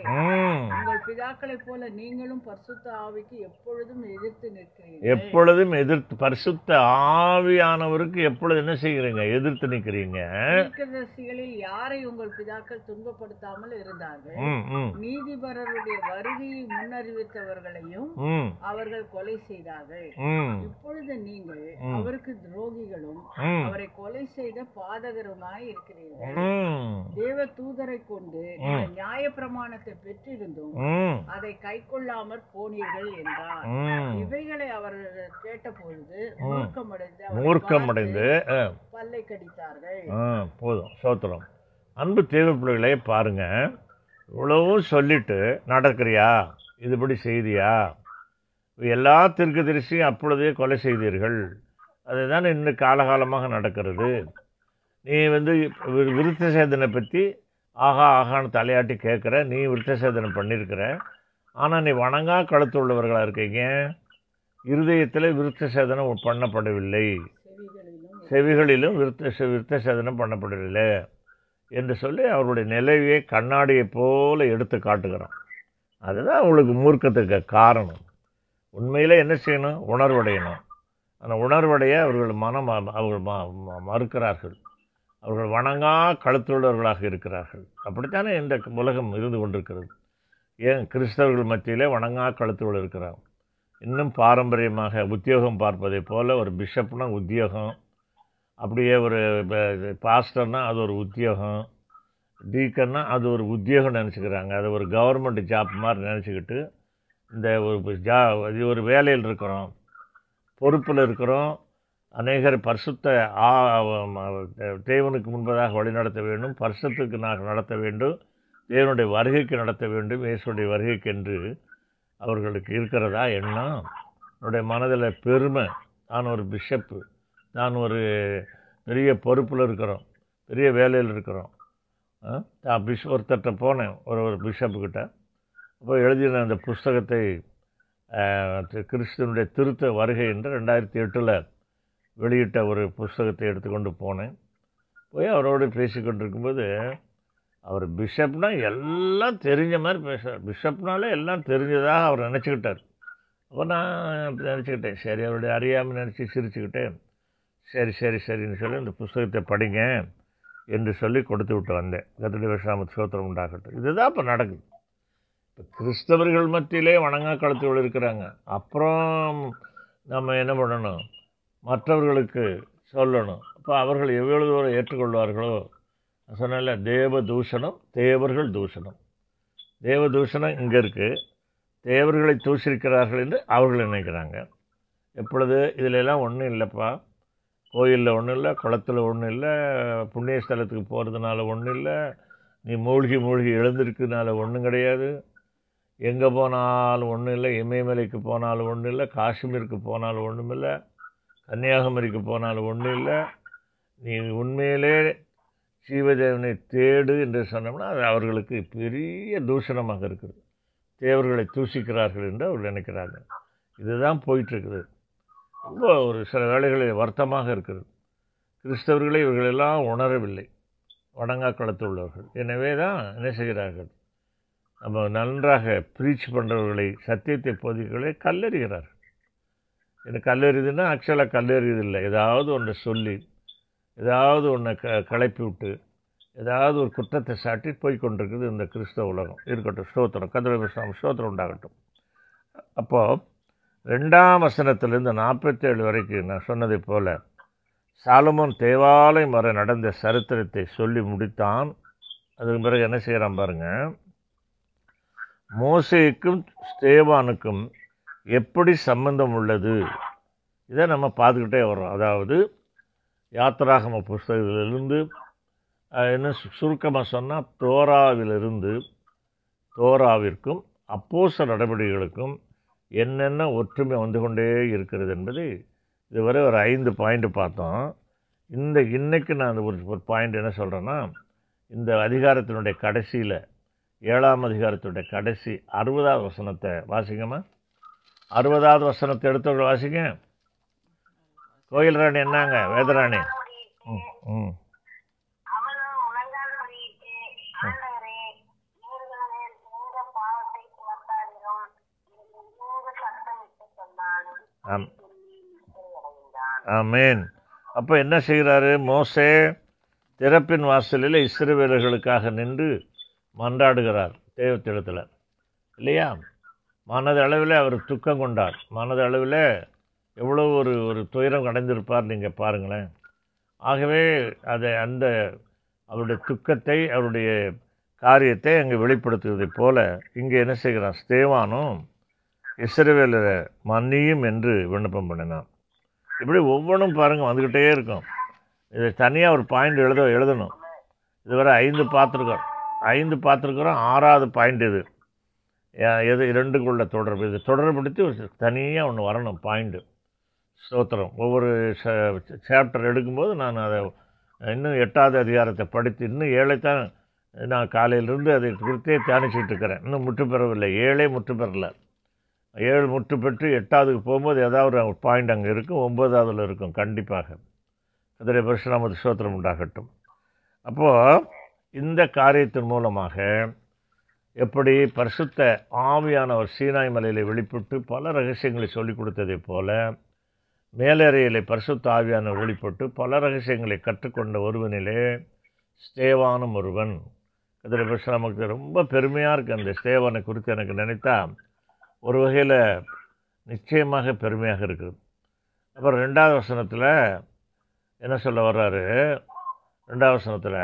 உங்கள் பிதாக்களைப் போல நீங்களும் பரிசுத்த ஆவிக்கு எப்பொழுதும் எதிர்த்து நிற்கிறீர்கள். எப்பொழுதும் எதிர்த்து பரிசுத்த ஆவியானவருக்கு எப்பொழுது என்ன செய்கிறீங்க? எதிர்த்து தீர்க்கதரிசிகளில் யாரை உங்கள் பிதாக்கள் துன்பப்படுத்தாமல் இருந்தார்கள்? நீதிபரருடைய வருகையை முன்னறிவித்தவர்களையும் அவர்கள் கொலை செய்தார்கள். இப்பொழுது நீங்கள். அவருக்கு துரோகிகளும் அவரை கொலை செய்த பாதகருமாய் இருக்கிறீர்கள். தேவ தூதரை கொண்டு நியாய பிரமாணத்தை பெற்றிருந்தும் அதை கைக்கொள்ளாமற் போனீர்கள் என்றார். இவைகளை அவர்கள் கேட்டபொழுது மூர்க்கமடைந்து மூர்க்கமடைந்து பல்லை கடித்தார்கள் ஆ போதும் சோத்திரம். அன்பு தேவ பிள்ளைகளே பாருங்க. இவ்வளவும் சொல்லிட்டு நடக்கிறியா? இதுபடி செய்தியா? எல்லா தீர்க்கதரிசியும் அப்பொழுதே கொலை செய்தீர்கள். அதுதான் இன்னும் காலகாலமாக நடக்கிறது. நீ வந்து விருத்த சேதனை பற்றி ஆகா ஆகான்னு தலையாட்டி கேட்குற நீ விருத்த சேதனை பண்ணியிருக்கிற ஆனால் நீ வணங்கா கழுத்து உள்ளவர்களாக இருக்கீங்க? இருதயத்தில் விருத்த சேதனம் பண்ணப்படவில்லை. செவிகளிலும் விருத்த விருத்த சேதனம் பண்ணப்படவில்லை என்று சொல்லி அவருடைய நிலையை கண்ணாடியைப் போல எடுத்து காட்டுகிறான். அதுதான் அவங்களுக்கு மூர்க்கத்துக்கு காரணம். உண்மையில் என்ன செய்யணும்? உணர்வடையணும். அந்த உணர்வடைய அவர்கள் மனம் ம- அவர்கள் ம- ம- மறுக்கிறார்கள். அவர்கள் வணங்கா கழுத்துள்ளவர்களாக இருக்கிறார்கள். அப்படித்தானே இந்த உலகம் இருந்து கொண்டிருக்கிறது. ஏன்? கிறிஸ்தவர்கள் மத்தியிலே வணங்கா கழுத்துள்ள இருக்கிறார் இன்னும் பாரம்பரியமாக உத்தியோகம் பார்ப்பதை போல் ஒரு பிஷப்னா உத்தியோகம் அப்படியே ஒரு பாஸ்டர்னால் அது ஒரு உத்தியோகம் டீக்கன்னா அது ஒரு உத்தியோகம் நினச்சிக்கிறாங்க. அது ஒரு கவர்மெண்ட் ஜாப் மாதிரி நினச்சிக்கிட்டு இந்த ஒரு ஜா இது ஒரு வேலையில் இருக்கிறோம் பொறுப்பில் இருக்கிறோம் அநேகர் பரிசுத்த ஆ தேவனுக்கு முன்பதாக வழிநடத்த வேண்டும் பரிசுத்துக்கு நாங்கள் நடத்த வேண்டும் தேவனுடைய வருகைக்கு நடத்த வேண்டும் இயேசுடைய வருகைக்கு என்று அவர்களுக்கு இருக்கிறதா? எண்ணம் என்னுடைய மனதில் பெருமை. நான் ஒரு பிஷப்பு. நான் ஒரு பெரிய பொறுப்பில் இருக்கிறோம். பெரிய வேலையில் இருக்கிறோம். நான் பிஷ் ஒருத்தர்கிட்ட போனேன். ஒரு ஒரு பிஷப்புக்கிட்ட. அப்போ எழுதின அந்த புஸ்தகத்தை கிறிஸ்தனுடைய திருத்த வருகை என்று ரெண்டாயிரத்தி எட்டில் வெளியிட்ட ஒரு புஸ்தகத்தை எடுத்துக்கொண்டு போனேன். போய் அவரோடு பேசிக்கொண்டு இருக்கும்போது அவர் பிஷப்னால் எல்லாம் தெரிஞ்ச மாதிரி பேசுகிறார் பிஷப்னாலே எல்லாம் தெரிஞ்சதாக அவர் நினச்சிக்கிட்டார். அப்போ நான் அப்படி நினச்சிக்கிட்டேன் சரி அவருடைய அறியாமல் நினச்சி சிரிச்சுக்கிட்டேன். சரி சரி சரின்னு சொல்லி இந்த புஸ்தகத்தை படிங்க என்று சொல்லி கொடுத்து விட்டு வந்தேன். கத்திரி விஷாமத் சோத்திரம் உண்டாகட்டும். இதுதான் இப்போ நடக்குது. இப்போ கிறிஸ்தவர்கள் மத்தியிலே வணங்கா கழுத்துகள் இருக்கிறாங்க. அப்புறம் நம்ம என்ன பண்ணணும்? மற்றவர்களுக்கு சொல்லணும். அப்போ அவர்கள் எவ்வளவு தூரம் ஏற்றுக்கொள்வார்களோ? சொன்னால தேவ தூஷணம் தேவர்கள் தூஷணம். தேவ தூஷணம் இங்கே இருக்குது தேவர்களை தூஷிக்கிறார்கள் என்று அவர்கள் நினைக்கிறாங்க. எப்பொழுது? இதிலெல்லாம் ஒன்றும் இல்லைப்பா. கோயிலில் ஒன்றும் இல்லை குளத்தில் ஒன்றும் இல்லை புண்ணிய ஸ்தலத்துக்கு போகிறதுனால ஒன்றும் இல்லை நீ மூழ்கி மூழ்கி எழுந்திருக்கிறதுனால ஒன்றும் கிடையாது. எங்கே போனாலும் ஒன்றும் இல்லை இமயமலைக்கு போனாலும் ஒன்றும் இல்லை காஷ்மீருக்கு போனாலும் ஒன்றும் இல்லை கன்னியாகுமரிக்கு போனாலும் ஒன்றும் இல்லை. நீ உண்மையிலே ஜீவதேவனை தேடு என்று சொன்னோம்னா அது அவர்களுக்கு பெரிய தூஷணமாக இருக்குது. தேவர்களை தூசிக்கிறார்கள் என்று அவர்கள் நினைக்கிறாங்க இதுதான் போயிட்டுருக்குது ரொம்ப ஒரு சில வேளைகளில் வருத்தமாக இருக்கிறது. கிறிஸ்தவர்களை இவர்களெல்லாம் உணரவில்லை. வணங்காக்களத்து உள்ளவர்கள் எனவே தான் என்ன செய்கிறார்கள்? நம்ம நன்றாக ப்ரீச் பண்ணுறவர்களை சத்தியத்தை போதிக்கிறவர்களை கல்லறிகிறார்கள். எனக்கு கல்லெறிதுன்னா ஆக்சுவலாக கல்லெறியது இல்லை ஏதாவது ஒன்றை சொல்லி ஏதாவது ஒன்றை க கலப்பி விட்டு ஏதாவது ஒரு குற்றத்தை சாட்டி போய் கொண்டிருக்குது இந்த கிறிஸ்தவ உலகம். இருக்கட்டும் ஸ்தோத்திரம். கதிர ஸ்தோத்திரம். உண்டாகட்டும். அப்போது ரெண்டாம் வசனத்திலிருந்து நாற்பத்தேழு வரைக்கும் நான் சொன்னதை போல் சாலமோன் தேவாலயம் வரை நடந்த சரித்திரத்தை சொல்லி முடித்தான். அதுக்கு பிறகு என்ன செய்கிறான் பாருங்கள் மோசைக்கும் ஸ்தேவானுக்கும் எப்படி சம்பந்தம் உள்ளது? இதை நம்ம பார்த்துக்கிட்டே வரோம் அதாவது யாத்திராகம புஸ்தகத்திலிருந்து என்ன சு- சுருக்கமாக சொன்னால் தோராவிலிருந்து தோராவிற்கும் அப்போச நடவடிக்கைகளுக்கும் என்னென்ன ஒற்றுமை வந்து கொண்டே இருக்கிறது என்பது இதுவரை ஒரு ஐந்து பாயிண்ட் பார்த்தோம். இந்த இன்றைக்கு நான் ஒரு ஒரு பாயிண்ட் என்ன சொல்கிறேன்னா இந்த அதிகாரத்தினுடைய கடைசியில் ஏழாம் அதிகாரத்தினுடைய கடைசி அறுபதாவது வசனத்தை வாசிங்கம்மா. அறுபதாவது வசனத்தை எடுத்தவர்கள் வாசிங்க. கோயில் ராணி என்னங்க? வேதராணி. ம் ம் அவனும் முழங்கால் படியிட்டு ஆண்டவரே இவர்கள் மேல் எந்த பாவத்தை சுமத்தாதிரும் என்று இங்கு சத்தமிட்டு சொன்னான் ஆம். ஆமேன். அப்போ என்ன செய்கிறாரு? மோசே திறப்பின் வாசலில் இஸ்ரவேலர்களுக்காக நின்று மன்றாடுகிறார் தேவத்திடத்தில். இல்லையா? மனதளவில் அவர் துக்கம் கொண்டார். மனதளவில் எவ்வளோ ஒரு ஒரு துயரம் அடைந்திருப்பார் நீங்கள் பாருங்களேன். ஆகவே அதை அந்த அவருடைய துக்கத்தை அவருடைய காரியத்தை அங்கே வெளிப்படுத்துவதைப் போல இங்கே என்ன செய்கிறான் ஸ்தேவானும் இஸ்ரவேலரை மன்னியும் என்று விண்ணப்பம் பண்ணினான். இப்படி ஒவ்வொன்றும் பாருங்கள் வந்துக்கிட்டே இருக்கும். இதை தனியாக ஒரு பாயிண்ட் எழுத எழுதணும். இதுவரை ஐந்து பார்த்துருக்கோம் ஐந்து பார்த்துருக்குறோம் ஆறாவது பாயிண்ட் இது. எது இரண்டுக்குள்ள தொடர்பு. இது தொடர்புடுத்தி ஒரு தனியாக ஒன்று வரணும் பாயிண்ட்டு ஸ்தோத்திரம். ஒவ்வொரு சாப்டர் எடுக்கும்போது நான் அதை இன்னும் எட்டாவது அதிகாரத்தை படித்து இன்னும் ஏழைத்தான் நான் காலையிலிருந்து அதை குறித்தே தியானிச்சுட்டு இருக்கிறேன். இன்னும் முற்று பெறவில்லை ஏழே முற்று பெறலை ஏழு முட்டு பெற்று எட்டாவதுக்கு போகும்போது ஏதாவது ஒரு பாயிண்ட் அங்கே இருக்கும் ஒன்பதாவதுல இருக்கும் கண்டிப்பாக. அதில் பரிசுராமது சோத்திரம் உண்டாகட்டும். அப்போது இந்த காரியத்தின் மூலமாக எப்படி பரிசுத்த ஆவியானவர் சீனாய் மலையில் வெளிப்பட்டு பல ரகசியங்களை சொல்லிக் கொடுத்ததைப் போல மேலறையிலே பரிசுத்த ஆவியான வெளிப்பட்டு பல ரகசியங்களை கற்றுக்கொண்ட ஒருவனிலே ஸ்தேவானும் ஒருவன். கதிர நமக்கு ரொம்ப பெருமையாக இருக்குது அந்த ஸ்தேவானை குறித்து எனக்கு நினைத்தா ஒரு வகையில் நிச்சயமாக பெருமையாக இருக்குது. அப்புறம் ரெண்டாவது வசனத்தில் என்ன சொல்ல வர்றாரு? ரெண்டாவது வசனத்தில்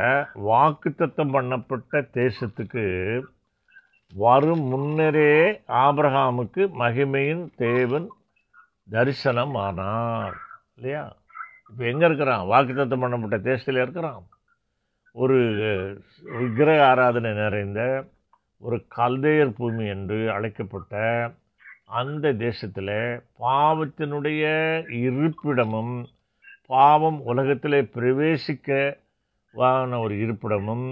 வாக்குத்தத்தம் பண்ணப்பட்ட தேசத்துக்கு வரும் முன்னரே ஆபிரகாமுக்கு மகிமையின் தேவன் தரிசனம் ஆனார் இல்லையா? இப்போ எங்கே இருக்கிறான்? வாக்குத்தத்தம் பண்ணப்பட்ட தேசத்தில் இருக்கிறான். ஒரு விக்கிரக ஆராதனை நிறைந்த ஒரு கல்தேயர் பூமி என்று அழைக்கப்பட்ட அந்த தேசத்தில் பாவத்தினுடைய இருப்பிடமும் பாவம் உலகத்திலே பிரவேசிக்க வான ஒரு இருப்பிடமும்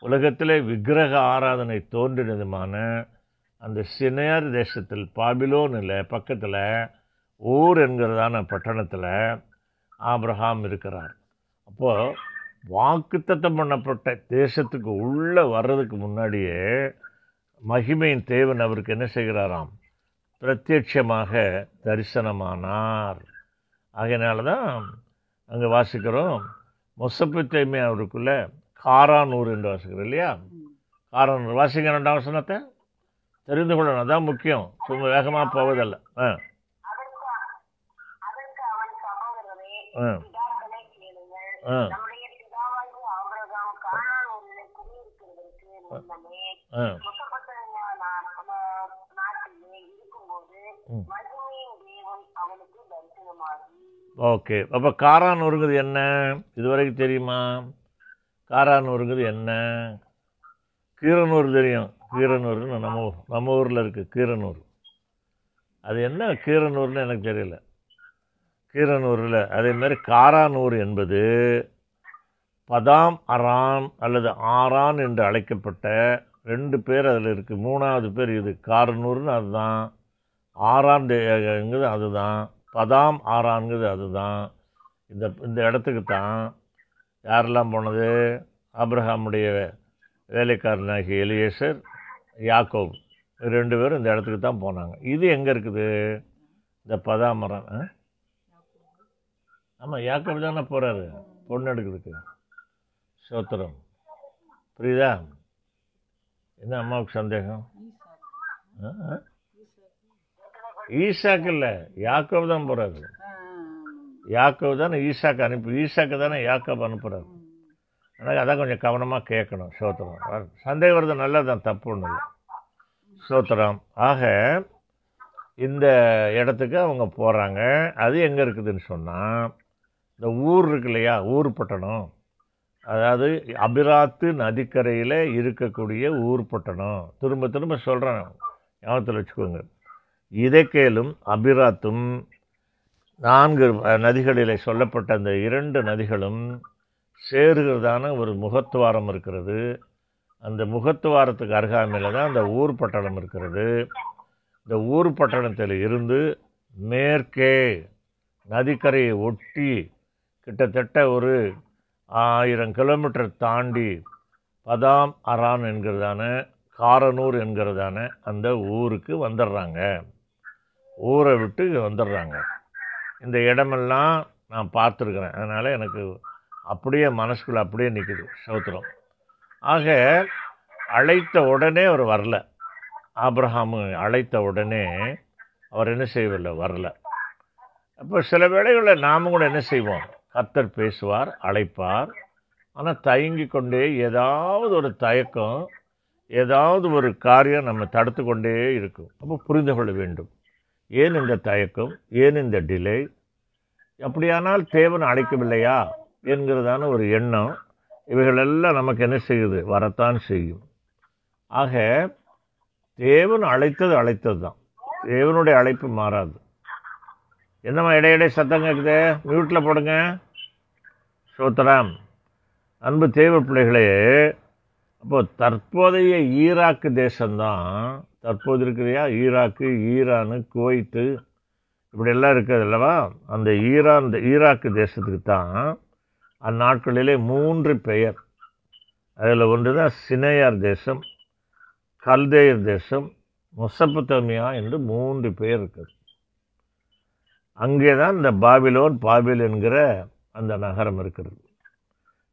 உலகத்தில் விக்கிரக ஆராதனை தோன்றினதுமான அந்த சினையார் தேசத்தில் பாபிலோனில் பக்கத்தில் ஊர் என்கிறதான பட்டணத்தில் ஆப்ரஹாம் இருக்கிறார். அப்போது வாக்குத்தத்தம் பண்ணப்பட்ட தேசத்துக்கு உள்ளே வர்றதுக்கு முன்னாடியே மகிமையின் தேவன் அவருக்கு என்ன செய்கிறாராம்? பிரத்யட்சமாக தரிசனமானார். ஆகையினால தான் அங்கே வாசிக்கிறோம் மொசப்பித்தேமே அவருக்குள்ள காரானூர் என்று வாசிக்கிறோம் இல்லையா? காரானூர் வாசிக்க ரெண்டாம் வசனத்தை. தெரிந்து கொள்ளணும். அதான் முக்கியம். சும்மா வேகமாக போவதல்ல. ஆ. ஆ. ஆ நம்முடைய பிதாவாகிய ஆபிரகாம் கானான் ஊரிலே குடியிருக்கிறதற்கு முன்னமே ஆ முசப்பத்தனியா நாட்டிலே இருக்கும்போது ம். மகிமையின் தேவன் அவனுக்கு தரிசனமாகி ஓகே. அப்போ காரானூருங்கிறது என்ன? இதுவரைக்கும் தெரியுமா? காரானூருங்கிறது என்ன? கீரனூர் தெரியும். கீரனூர்னு நம்ம ஊர் நம்ம ஊரில் இருக்குது கீரனூர். அது என்ன கீரனூர்னு எனக்கு தெரியல. கீரனூரில் அதே மாதிரி காரானூர் என்பது பதாம் அரான் அல்லது ஆரான் என்று அழைக்கப்பட்ட ரெண்டு பேர் அதில் இருக்குது மூணாவது பேர் இது காரனூர்னு அதுதான். ஆறான்ங்கிறது அதுதான். பதாம் ஆறான்ங்கிறது அதுதான். இந்த இந்த இடத்துக்கு தான் யாரெல்லாம் போனது? அப்ரஹாமுடைய வேலைக்காரனாகி எலியேசர் யாக்கோப். ரெண்டு பேரும் இந்த இடத்துக்கு தான் போனாங்க. இது எங்கே இருக்குது? இந்த பதாமரம் ஆமாம் யாக்கோப் தானே போகிறாரு பொண்ணு எடுக்கிறதுக்கு. சோத்திரம். புரியுதா? என்ன அம்மாவுக்கு சந்தேகம்? ஈசாக்கு இல்லை யாக்கோப் தான் போகிறாரு யாக்கோப் தானே ஈசாக்கு அனுப்பி ஈசாக்கு தானே யாக்கோப் அனுப்புகிறாரு எனக்கு அதான் கொஞ்சம் கவனமாக கேட்கணும் சோத்திரம். சந்தேகம் வருது நல்லதான் தப்பு ஒன்றும் இல்லை. சோத்திரம். ஆக இந்த இடத்துக்கு அவங்க போகிறாங்க அது எங்கே இருக்குதுன்னு சொன்னால் இந்த ஊர் இருக்கு இல்லையா ஊர் பட்டணம். அதாவது அபிராத்து நதிக்கரையில் இருக்கக்கூடிய ஊர் பட்டணம். திரும்ப திரும்ப சொல்கிறேன் ஞாபகத்தில் வச்சுக்கோங்க. இதக்கேலும் அபிராத்தும் நான்கு நதிகளில் சொல்லப்பட்ட அந்த இரண்டு நதிகளும் சேருகிறதான ஒரு முகத்துவாரம் இருக்கிறது. அந்த முகத்துவாரத்துக்கு அருகாமையில் தான் அந்த ஊர் பட்டணம் இருக்கிறது. இந்த ஊர் பட்டணத்தில் இருந்து மேற்கே நதிக்கரையை ஒட்டி கிட்டத்தட்ட ஒரு ஆயிரம் கிலோமீட்டர் தாண்டி பதாம் அரான் என்கிறதான காரனூர் என்கிறதான அந்த ஊருக்கு வந்துடுறாங்க ஊரை விட்டு வந்துடுறாங்க இந்த இடமெல்லாம் நான் பார்த்துருக்குறேன். அதனால் எனக்கு அப்படியே மனசுக்குள்ளே அப்படியே நிற்குது சௌத்திரம். ஆக அழைத்த உடனே அவர் வரல. ஆப்ரஹாமு அழைத்த உடனே அவர் என்ன செய்யவில்லை வரல. அப்போ சில வேளைகளில் நாம கூட என்ன செய்வோம்? கர்த்தர் பேசுவார் அழைப்பார். ஆனால் தயங்கி கொண்டே ஏதாவது ஒரு தயக்கம் ஏதாவது ஒரு காரியம் நம்ம தடுத்து கொண்டே இருக்கும். அப்போ புரிந்து கொள்ள வேண்டும். ஏன் இந்த தயக்கம்? ஏன் இந்த டிலே அப்படியானால் தேவன் அழைக்கவில்லையா? என்கிறதான ஒரு எண்ணம் இவைகளெல்லாம் நமக்கு என்ன செய்யுது? வரத்தான் செய்யும். ஆக தேவன் அழைத்தது அழைத்தது தான் தேவனுடைய அழைப்பு மாறாது. என்னம்மா இடையிடையே சத்தம் கேட்குது மியூட்டில் போடுங்க. சோத்தராம் அன்பு தேவ பிள்ளைகளே அப்போது தற்போதைய ஈராக்கு தேசம்தான். தற்போது இருக்கிறியா? ஈராக்கு ஈரானு குவைத்து இப்படியெல்லாம் இருக்குது அல்லவா? அந்த ஈரான் ஈராக்கு தேசத்துக்கு தான் அந்நாட்களிலே மூன்று பெயர். அதில் ஒன்று தான் சினையார் தேசம் கல்தேயர் தேசம் மொசப்பத்தோமியா என்று மூன்று பெயர் இருக்குது. அங்கே தான் இந்த பாபிலோன் பாபில் என்கிற அந்த நகரம் இருக்கிறது.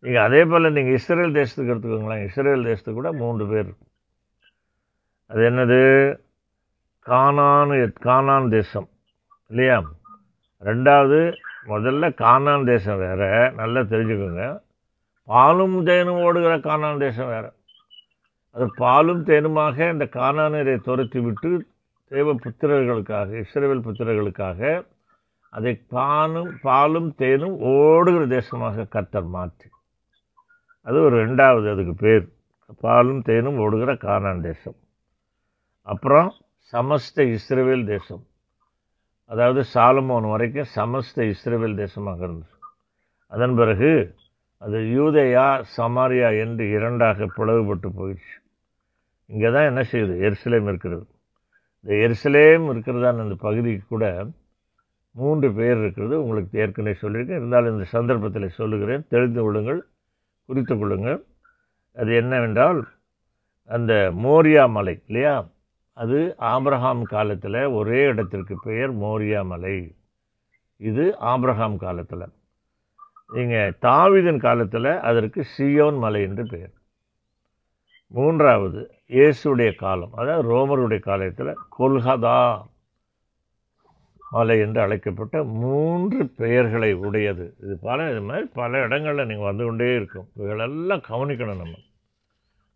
நீங்கள் அதே போல் நீங்கள் இஸ்ரேல் தேசத்துக்கு எடுத்துக்கோங்களேன். இஸ்ரேல் தேசத்துக்கு கூட மூன்று பேர் அது என்னது? கானான் கானான் தேசம். இல்லையா? ரெண்டாவது முதல்ல கானான் தேசம் வேற. நல்லா தெரிஞ்சுக்கோங்க. பாலும் தேனும் ஓடுகிற கானான் தேசம் வேறு. அது பாலும் தேனுமாக இந்த கானானரை துரத்தி விட்டு தேவ புத்திரர்களுக்காக இஸ்ரேல் புத்திரர்களுக்காக அதை பாலும் பாலும் தேனும் ஓடுகிற தேசமாக கத்தர் மாற்றி. அது ஒரு ரெண்டாவது அதுக்கு பேர். பாலும் தேனும் ஓடுகிற கானான் தேசம். அப்புறம் சமஸ்த இஸ்ரேவேல் தேசம். அதாவது சாலமோன் வரைக்கும் சமஸ்த இஸ்ரேவேல் தேசமாக இருந்துச்சு அதன் பிறகு அது யூதையா சமாரியா என்று இரண்டாக பிளவுபட்டு போயிடுச்சு. இங்கே தான் என்ன செய்யுது? எருசலேம் இருக்கிறது. இந்த எருசலேம் இருக்கிறதான அந்த பகுதிக்கு கூட மூன்று பேர் இருக்கிறது. உங்களுக்கு ஏற்கனவே சொல்லியிருக்கேன். இருந்தாலும் இந்த சந்தர்ப்பத்தில் சொல்லுகிறேன். தெரிந்து கொள்ளுங்கள் குறித்து கொள்ளுங்கள். அது என்னவென்றால் அந்த மோரியா மலை இல்லையா? அது ஆப்ரஹாம் காலத்தில் ஒரே இடத்திற்கு பெயர் மோரியா மலை. இது ஆப்ரஹாம் காலத்தில். நீங்கள் தாவிதன் காலத்தில் அதற்கு சியோன் மலை என்று பெயர். மூன்றாவது இயேசுடைய காலம் அதாவது ரோமருடைய காலத்தில் கொல்கதா ஆலை என்று அழைக்கப்பட்ட மூன்று பெயர்களை உடையது. இது பல இது மாதிரி பல இடங்களில் நீங்கள் வந்து கொண்டே இருக்கும். இவைகளெல்லாம் கவனிக்கணும் நம்ம.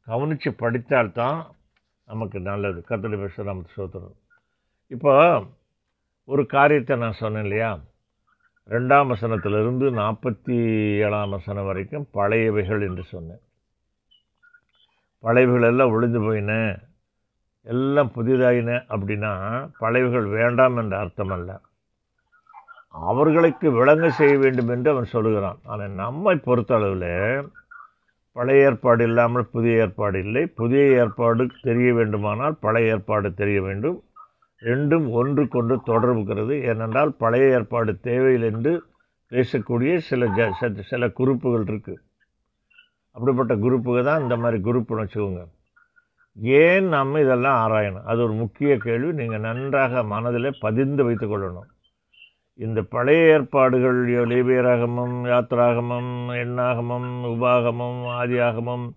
கவனித்து படித்தால்தான் நமக்கு நல்லது. கத்தடி பேச நமக்கு சோத்திரம். இப்போ ஒரு காரியத்தை நான் சொன்னேன் இல்லையா? ரெண்டாம் வசனத்திலிருந்து நாற்பத்தி ஏழாம் வசனம் வரைக்கும் பழையவைகள் என்று சொன்னேன். பழையவைகள் எல்லாம் ஒளிந்து போயின. எல்லாம் புதிதாயின அப்படின்னா பழையவர்கள் வேண்டாம் என்ற அர்த்தம் அல்ல அவர்களுக்கு விளங்க செய்ய வேண்டும் என்று அவன் சொல்லுகிறான். ஆனால் நம்மை பொறுத்தளவில் பழைய ஏற்பாடு இல்லாமல் புதிய ஏற்பாடு இல்லை. புதிய ஏற்பாடு தெரிய வேண்டுமானால் பழைய ஏற்பாடு தெரிய வேண்டும். ரெண்டும் ஒன்று கொண்டு தொடர்புகிறது ஏனென்றால் பழைய ஏற்பாடு தேவையில் என்று பேசக்கூடிய சில ஜ சில- சில குரூப்புகள் இருக்குது அப்படிப்பட்ட குரூப்புக்கு தான் இந்த மாதிரி குரூப்னு வச்சுக்கோங்க. ஏன் நம்ம இதெல்லாம் ஆராயணும்? அது ஒரு முக்கிய கேள்வி. நீங்கள் நன்றாக மனதில் பதிந்து வைத்து கொள்ளணும். இந்த பழைய ஏற்பாடுகள் லேபியராகமம் யாத்ராகமம் எண்ணாகமம் உபாகமம் ஆதியாகமம்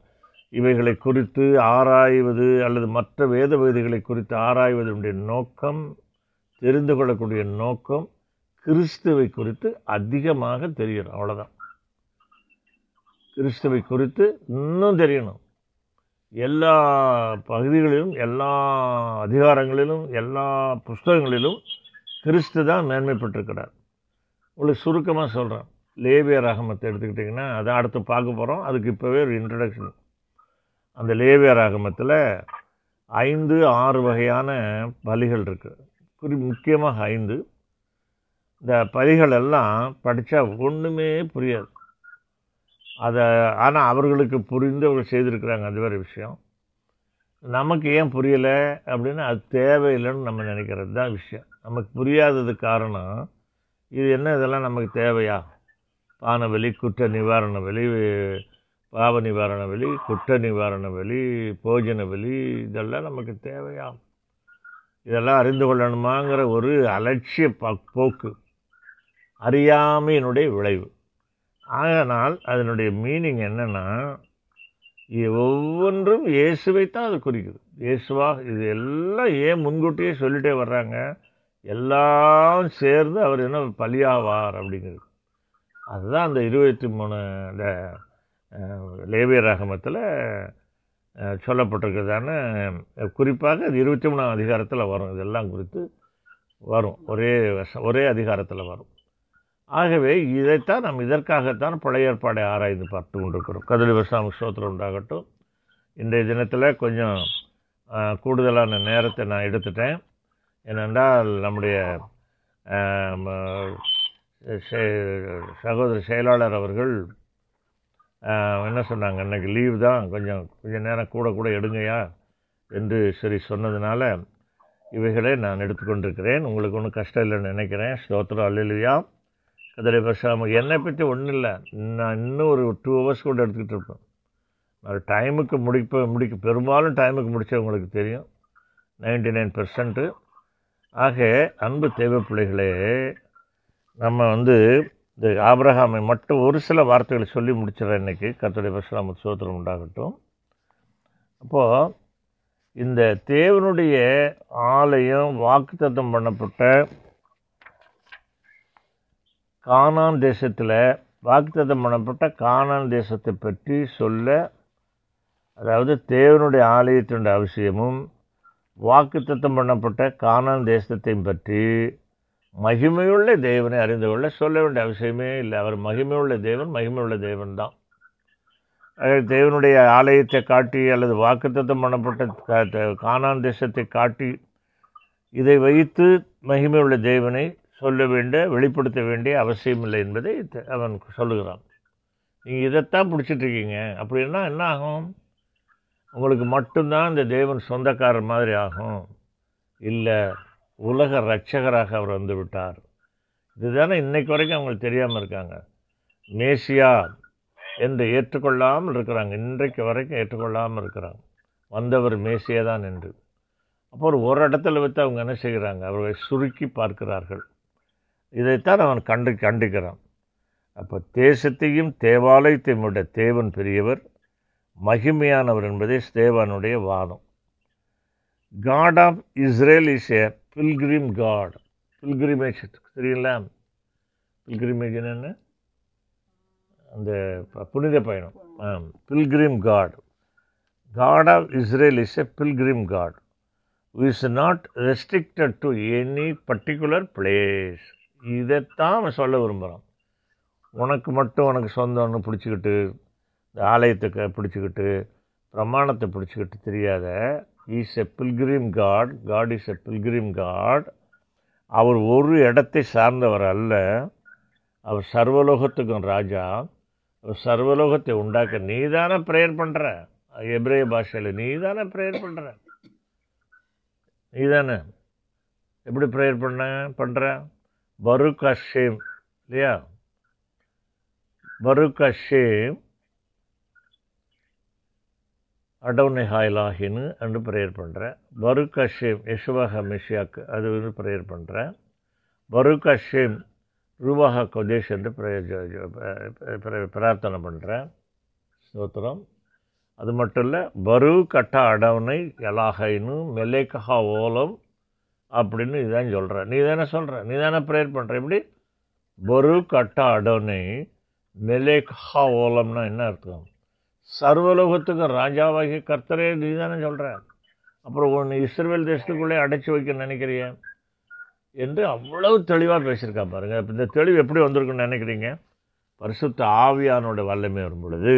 இவைகளை குறித்து ஆராய்வது அல்லது மற்ற வேத வேதிகளை குறித்து ஆராய்வதனுடைய நோக்கம் தெரிந்து கொள்ளக்கூடிய நோக்கம் கிறிஸ்துவை குறித்து அதிகமாக தெரியணும் அவ்வளோதான் கிறிஸ்துவை குறித்து இன்னும் தெரியணும். எல்லா பகுதிகளிலும் எல்லா அதிகாரங்களிலும் எல்லா புஸ்தகங்களிலும் கிறிஸ்து தான் மேன்மைப்பட்டிருக்கிறார். உங்களுக்கு சுருக்கமாக சொல்கிறேன் லேவியர் ராகமத்தை எடுத்துக்கிட்டிங்கன்னா அதான் அடுத்து பார்க்க போகிறோம் அதுக்கு இப்போவே ஒரு இன்ட்ரடக்ஷன் அந்த லேவியர் ராகமத்தில் ஐந்து ஆறு வகையான பலிகள் இருக்குது குறி முக்கியமாக ஐந்து. இந்த பலிகள் எல்லாம் படித்தா ஒன்றுமே புரியாது. அதை ஆனால் அவர்களுக்கு புரிந்து அவர்கள் செய்திருக்கிறாங்க அது வேறு விஷயம். நமக்கு ஏன் புரியலை அப்படின்னு அது தேவையில்லைன்னு நம்ம நினைக்கிறது தான் விஷயம். நமக்கு புரியாதது காரணம் இது என்ன இதெல்லாம் நமக்கு தேவையா? பான வலி குற்ற நிவாரண வலி பாவ நிவாரண வலி குற்ற நிவாரண வலி போஜன வலி இதெல்லாம் நமக்கு தேவையா? இதெல்லாம் அறிந்து கொள்ளணுமாங்கிற ஒரு அலட்சிய ப- போக்கு. அறியாமையினுடைய விளைவு. ஆனால் அதனுடைய மீனிங் என்னென்னா ஒவ்வொன்றும் ஒவ்வொன்றும் இயேசுவைத்தான் அது குறிக்குது. இயேசுவா இது எல்லாம் ஏன் முன்கூட்டியே சொல்லிட்டே வர்றாங்க? எல்லாம் சேர்ந்து அவர் என்ன பலியாவார் அப்படிங்கிறது. அதுதான் அந்த இருபத்தி மூணு இந்த லேவிய ராகமத்தில் சொல்லப்பட்டிருக்கிறதான குறிப்பாக அது இருபத்தி மூணாம் அதிகாரத்தில் வரும். இதெல்லாம் குறித்து வரும். ஒரே ஒரே அதிகாரத்தில் வரும். ஆகவே இதைத்தான் நாம் இதற்காகத்தான் பழைய ஏற்பாடை ஆராய்ந்து பார்த்து கொண்டிருக்கிறோம். கதிரி வசாம ஸ்தோத்திரம் உண்டாகட்டும். இன்றைய தினத்தில் கொஞ்சம் கூடுதலான நேரத்தை நான் எடுத்துட்டேன். ஏனென்றால் நம்முடைய செ- சகோதர செயலாளர் அவர்கள் என்ன சொன்னாங்க? இன்னைக்கு லீவ் தான். கொஞ்சம் கொஞ்சம் நேரம் கூட கூட எடுங்கய்யா என்று சரி சொன்னதுனால இவைகளை நான் எடுத்துக்கொண்டிருக்கிறேன். உங்களுக்கு ஒன்றும் கஷ்டம் இல்லைன்னு நினைக்கிறேன். ஸ்தோத்திரம். அல்லையா கதிரை பேசாமல் என்னை பற்றி ஒன்றும் இல்லை நான் இன்னும் ஒரு டூ ஹவர்ஸ் கூட எடுத்துக்கிட்டு இருப்பேன் அது டைமுக்கு முடிப்ப முடிக்க பெரும்பாலும் டைமுக்கு முடித்தவங்களுக்கு தெரியும். நைன்டி நைன் பெர்சன்ட்டு ஆக அன்பு தேவை பிள்ளைகளே நம்ம வந்து இந்த ஆபிரகாமை மட்டும் ஒரு சில வார்த்தைகளை சொல்லி முடிச்சிடறேன் இன்னைக்கு. கத்துடைய பசுராம சோத்திரம் உண்டாகட்டும். அப்போது இந்த தேவனுடைய ஆலயம் வாக்குத்தத்தம் பண்ணப்பட்ட கானான் தேசத்தில் வாக்குத்தத்தம் பண்ணப்பட்ட கானான் தேசத்தை பற்றி சொல்ல அதாவது தேவனுடைய ஆலயத்தினுடைய அவசியமும் வாக்குத்தத்தம் பண்ணப்பட்ட கானான் தேசத்தையும் பற்றி மகிமையுள்ள தேவனை அறிந்து கொள்ள சொல்ல வேண்டிய அவசியமே இல்லை. அவர் மகிமையுள்ள தேவன் மகிமையுள்ள தேவன் தான் தேவனுடைய ஆலயத்தை காட்டி அல்லது வாக்குத்தத்தம் பண்ணப்பட்ட கா- கானான் தேசத்தை காட்டி இதை வைத்து மகிமையுள்ள தேவனை சொல்ல வேண்டிய வெளிப்படுத்த வேண்டிய அவசியம் இல்லை என்பதை அவன் சொல்லுகிறான். நீங்கள் இதைத்தான் பிடிச்சிட்டு இருக்கீங்க அப்படின்னா என்ன ஆகும்? உங்களுக்கு மட்டும்தான் இந்த தேவன் சொந்தக்காரர் மாதிரி ஆகும். இல்லை உலக ரட்சகராக அவர் வந்து விட்டார். இதுதானே இன்றைக்கு வரைக்கும் அவங்களுக்கு தெரியாமல் இருக்காங்க. மேசியா என்று ஏற்றுக்கொள்ளாமல் இருக்கிறாங்க. இன்றைக்கு வரைக்கும் ஏற்றுக்கொள்ளாமல் இருக்கிறாங்க. வந்தவர் மேசியா தான் என்று. அப்போ ஒரு ஒரு இடத்துல வைத்து அவங்க என்ன செய்கிறாங்க? அவர்களை சுருக்கி பார்க்கிறார்கள். இதைத்தான் அவன் கண்டு கண்டிக்கிறான். அப்போ தேசத்தையும் தேவாலயத்தையும் விட தேவன் பெரியவர் மகிமையானவர் என்பதே ஸ்தேவானுடைய வாதம். God of Israel is a pilgrim God pilgrimage சரிங்களா பில்கிரிமேஜ் என்னென்ன? அந்த ப- புனித பயணம். Pilgrim God God of Israel is a pilgrim God is not restricted to any particular place இதைத்தான் அவன் சொல்ல விரும்புகிறான் உனக்கு மட்டும் உனக்கு சொந்தம்னு பிடிச்சிக்கிட்டு இந்த ஆலயத்தை பிடிச்சிக்கிட்டு பிரமாணத்தை பிடிச்சிக்கிட்டு தெரியாத is a pilgrim God God is a pilgrim God அவர் ஒரு இடத்தை சார்ந்தவர் அல்ல. அவர் சர்வலோகத்துக்கும் ராஜா. அவர் சர்வலோகத்தை உண்டாக்க நீ தானே ப்ரேயர் பண்ணுற எப்ரேய பாஷையில் நீ தானே ப்ரேயர் பண்ணுற நீ தானே எப்படி ப்ரேயர் பண்ண பண்ணுற பருக் அஷேம் இல்லையா பருக் அஷேம் அடவுனை ஹாயிலாகின்னு என்று ப்ரேயர் பண்ணுறேன் பருக் அஷேம் யசுவாக மிஷியாக்கு அது வந்து ப்ரேயர் பண்ணுறேன் பருக் அஷேம் ரூபாக கொதேஷ் என்று பிரார்த்தனை பண்ணுறேன் ஸ்தோத்திரம். அது மட்டும் இல்லை பரு கட்ட அடவுனை எலாகைன்னு மெலேக்கஹா ஓலம் அப்படின்னு இதான் சொல்கிற நீ தானே சொல்கிற நீ தானே ப்ரேயர் பண்ணுற எப்படி பரு கட்டா அடவனை மெலேக்கஹா ஓலம்னா என்ன அர்த்தம்? சர்வலோகத்துக்கு ராஜாவாகிய கர்த்தரே நீ தானே சொல்கிற அப்புறம் ஒன்று இஸ்ரேல் தேசத்துக்குள்ளே அடைச்சி வைக்க நினைக்கிறிய? என்று அவ்வளவு தெளிவாக பேசியிருக்கா பாருங்க. இப்ப இந்த தெளிவு எப்படி வந்திருக்குன்னு நினைக்கிறீங்க? பரிசுத்த ஆவியானோட வல்லமை வரும் பொழுது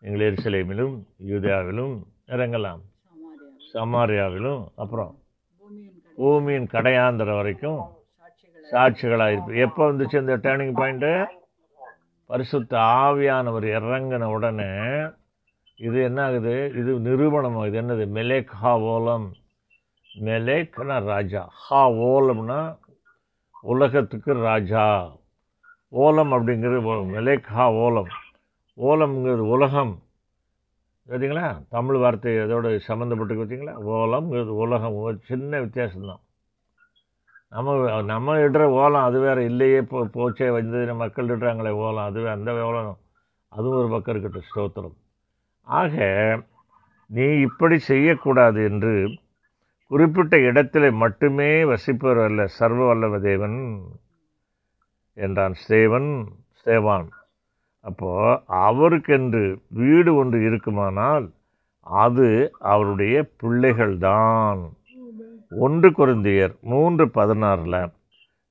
நீங்கள் எருசலேமிலும் யூதேயாவிலும் இறங்கலாம். சமாரியா சமாரியாவிலும் அப்புறம் பூமியின் கடை கடையாந்திர வரைக்கும் சாட்சிகளாக இருப்பீர் எப்போ வந்துச்சு இந்த டேர்னிங் பாயிண்ட்டு பரிசுத்த ஆவியானவர் இறங்கின உடனே இது என்ன ஆகுது இது நிரூபணம் ஆகுது. என்னது? மெலேக் ஹா ஓலம் மெலேக்னா ராஜா. ஹா ஓலம்னா உலகத்துக்கு ராஜா. ஓலம் அப்படிங்கிறது மெலேக் ஹா ஓலம் ஓலம்ங்கிறது உலகம். பார்த்தீங்களா தமிழ் வார்த்தை அதோட சம்மந்தப்பட்டு பார்த்தீங்களா ஓலம்ங்கிறது உலகம் ஒரு சின்ன வித்தியாசம்தான். நம்ம நம்ம இடுற ஓலம் அது வேறு இல்லையே போ போச்சே வந்து மக்கள் இடுறாங்களே ஓலம் அதுவே அந்த ஓலம் அதுவும் ஒரு பக்கம் இருக்கட்டும் ஸ்தோத்திரம். ஆக நீ இப்படி செய்யக்கூடாது என்று குறிப்பிட்ட இடத்திலே மட்டுமே வசிப்பவர் அல்ல சர்வ வல்லவ தேவன் என்றான் ஸ்தேவன் ஸ்தேவான் அப்போ அவருக்கென்று வீடு ஒன்று இருக்குமானால் அது அவருடைய பிள்ளைகள்தான். ஒன்று குருந்தியர் மூன்று பதினாறில்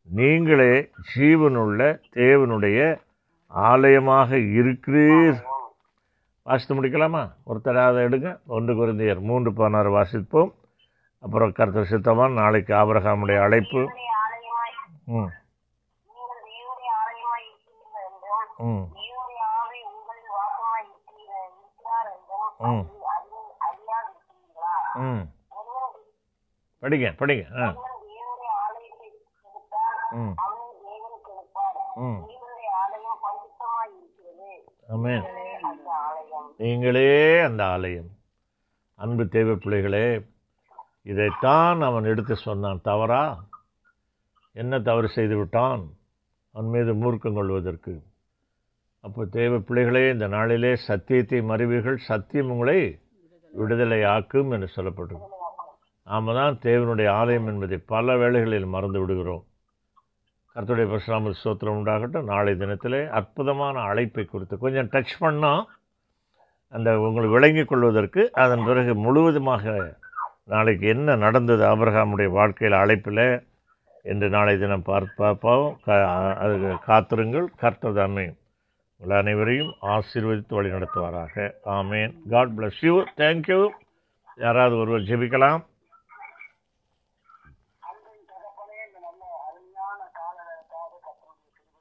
நீங்களே ஜீவனுள்ள தேவனுடைய ஆலயமாக இருக்கிறீர். வாசித்து முடிக்கலாமா? ஒருத்தர் அதை எடுங்க. ஒன்று குருந்தியர் மூன்று பதினாறு வாசிப்போம். அப்புறம் கருத்து சித்தமாக நாளைக்கு ஆபரகாமுடைய அழைப்பு. ம். ம் தேவனுடைய ஆவி உங்களில் வாசமாய் இருக்கிறீர்கள் இருக்கிறார் என்றும் ம். ம். படிங்க படிங்க. ஆ. ம். ம். ஆமேன். நீங்களே அந்த ஆலயம். அன்பு தேவை பிள்ளைகளே இதைத்தான் அவன் எடுத்து சொன்னான். தவறா? என்ன தவறு செய்து விட்டான் அவன் மீது மூர்க்கம் கொள்வதற்கு. அப்போ தேவ பிள்ளைகளே இந்த நாளிலே சத்தியத்தை மறைவீர்கள். சத்தியம் உங்களை விடுதலை ஆக்கும் என்று சொல்லப்பட்டது நாம தான் தேவனுடைய ஆலயம் என்பதை பல வேளைகளில் மறந்து விடுகிறோம். கர்த்தருடைய பரசுராம ஸ்தோத்திரம் உண்டாகட்டும். நாளை தினத்திலே அற்புதமான அழைப்பை குறித்து கொஞ்சம் டச் பண்ணால் அந்த உங்களை விளங்கிக் கொள்வதற்கு அதன் பிறகு முழுவதுமாக நாளைக்கு என்ன நடந்தது ஆபிரகாமுடைய வாழ்க்கையில் அழைப்பில் என்று நாளை தினம் பார்த்து கா- அதுக்கு காத்திருங்கள். கர்த்தர் உங்கள் அனைவரையும் ஆசீர்வதித்து வழி நடத்துவாராக amen God bless you thank you யாராவது ஒருவர் ஜெபிக்கலாம்.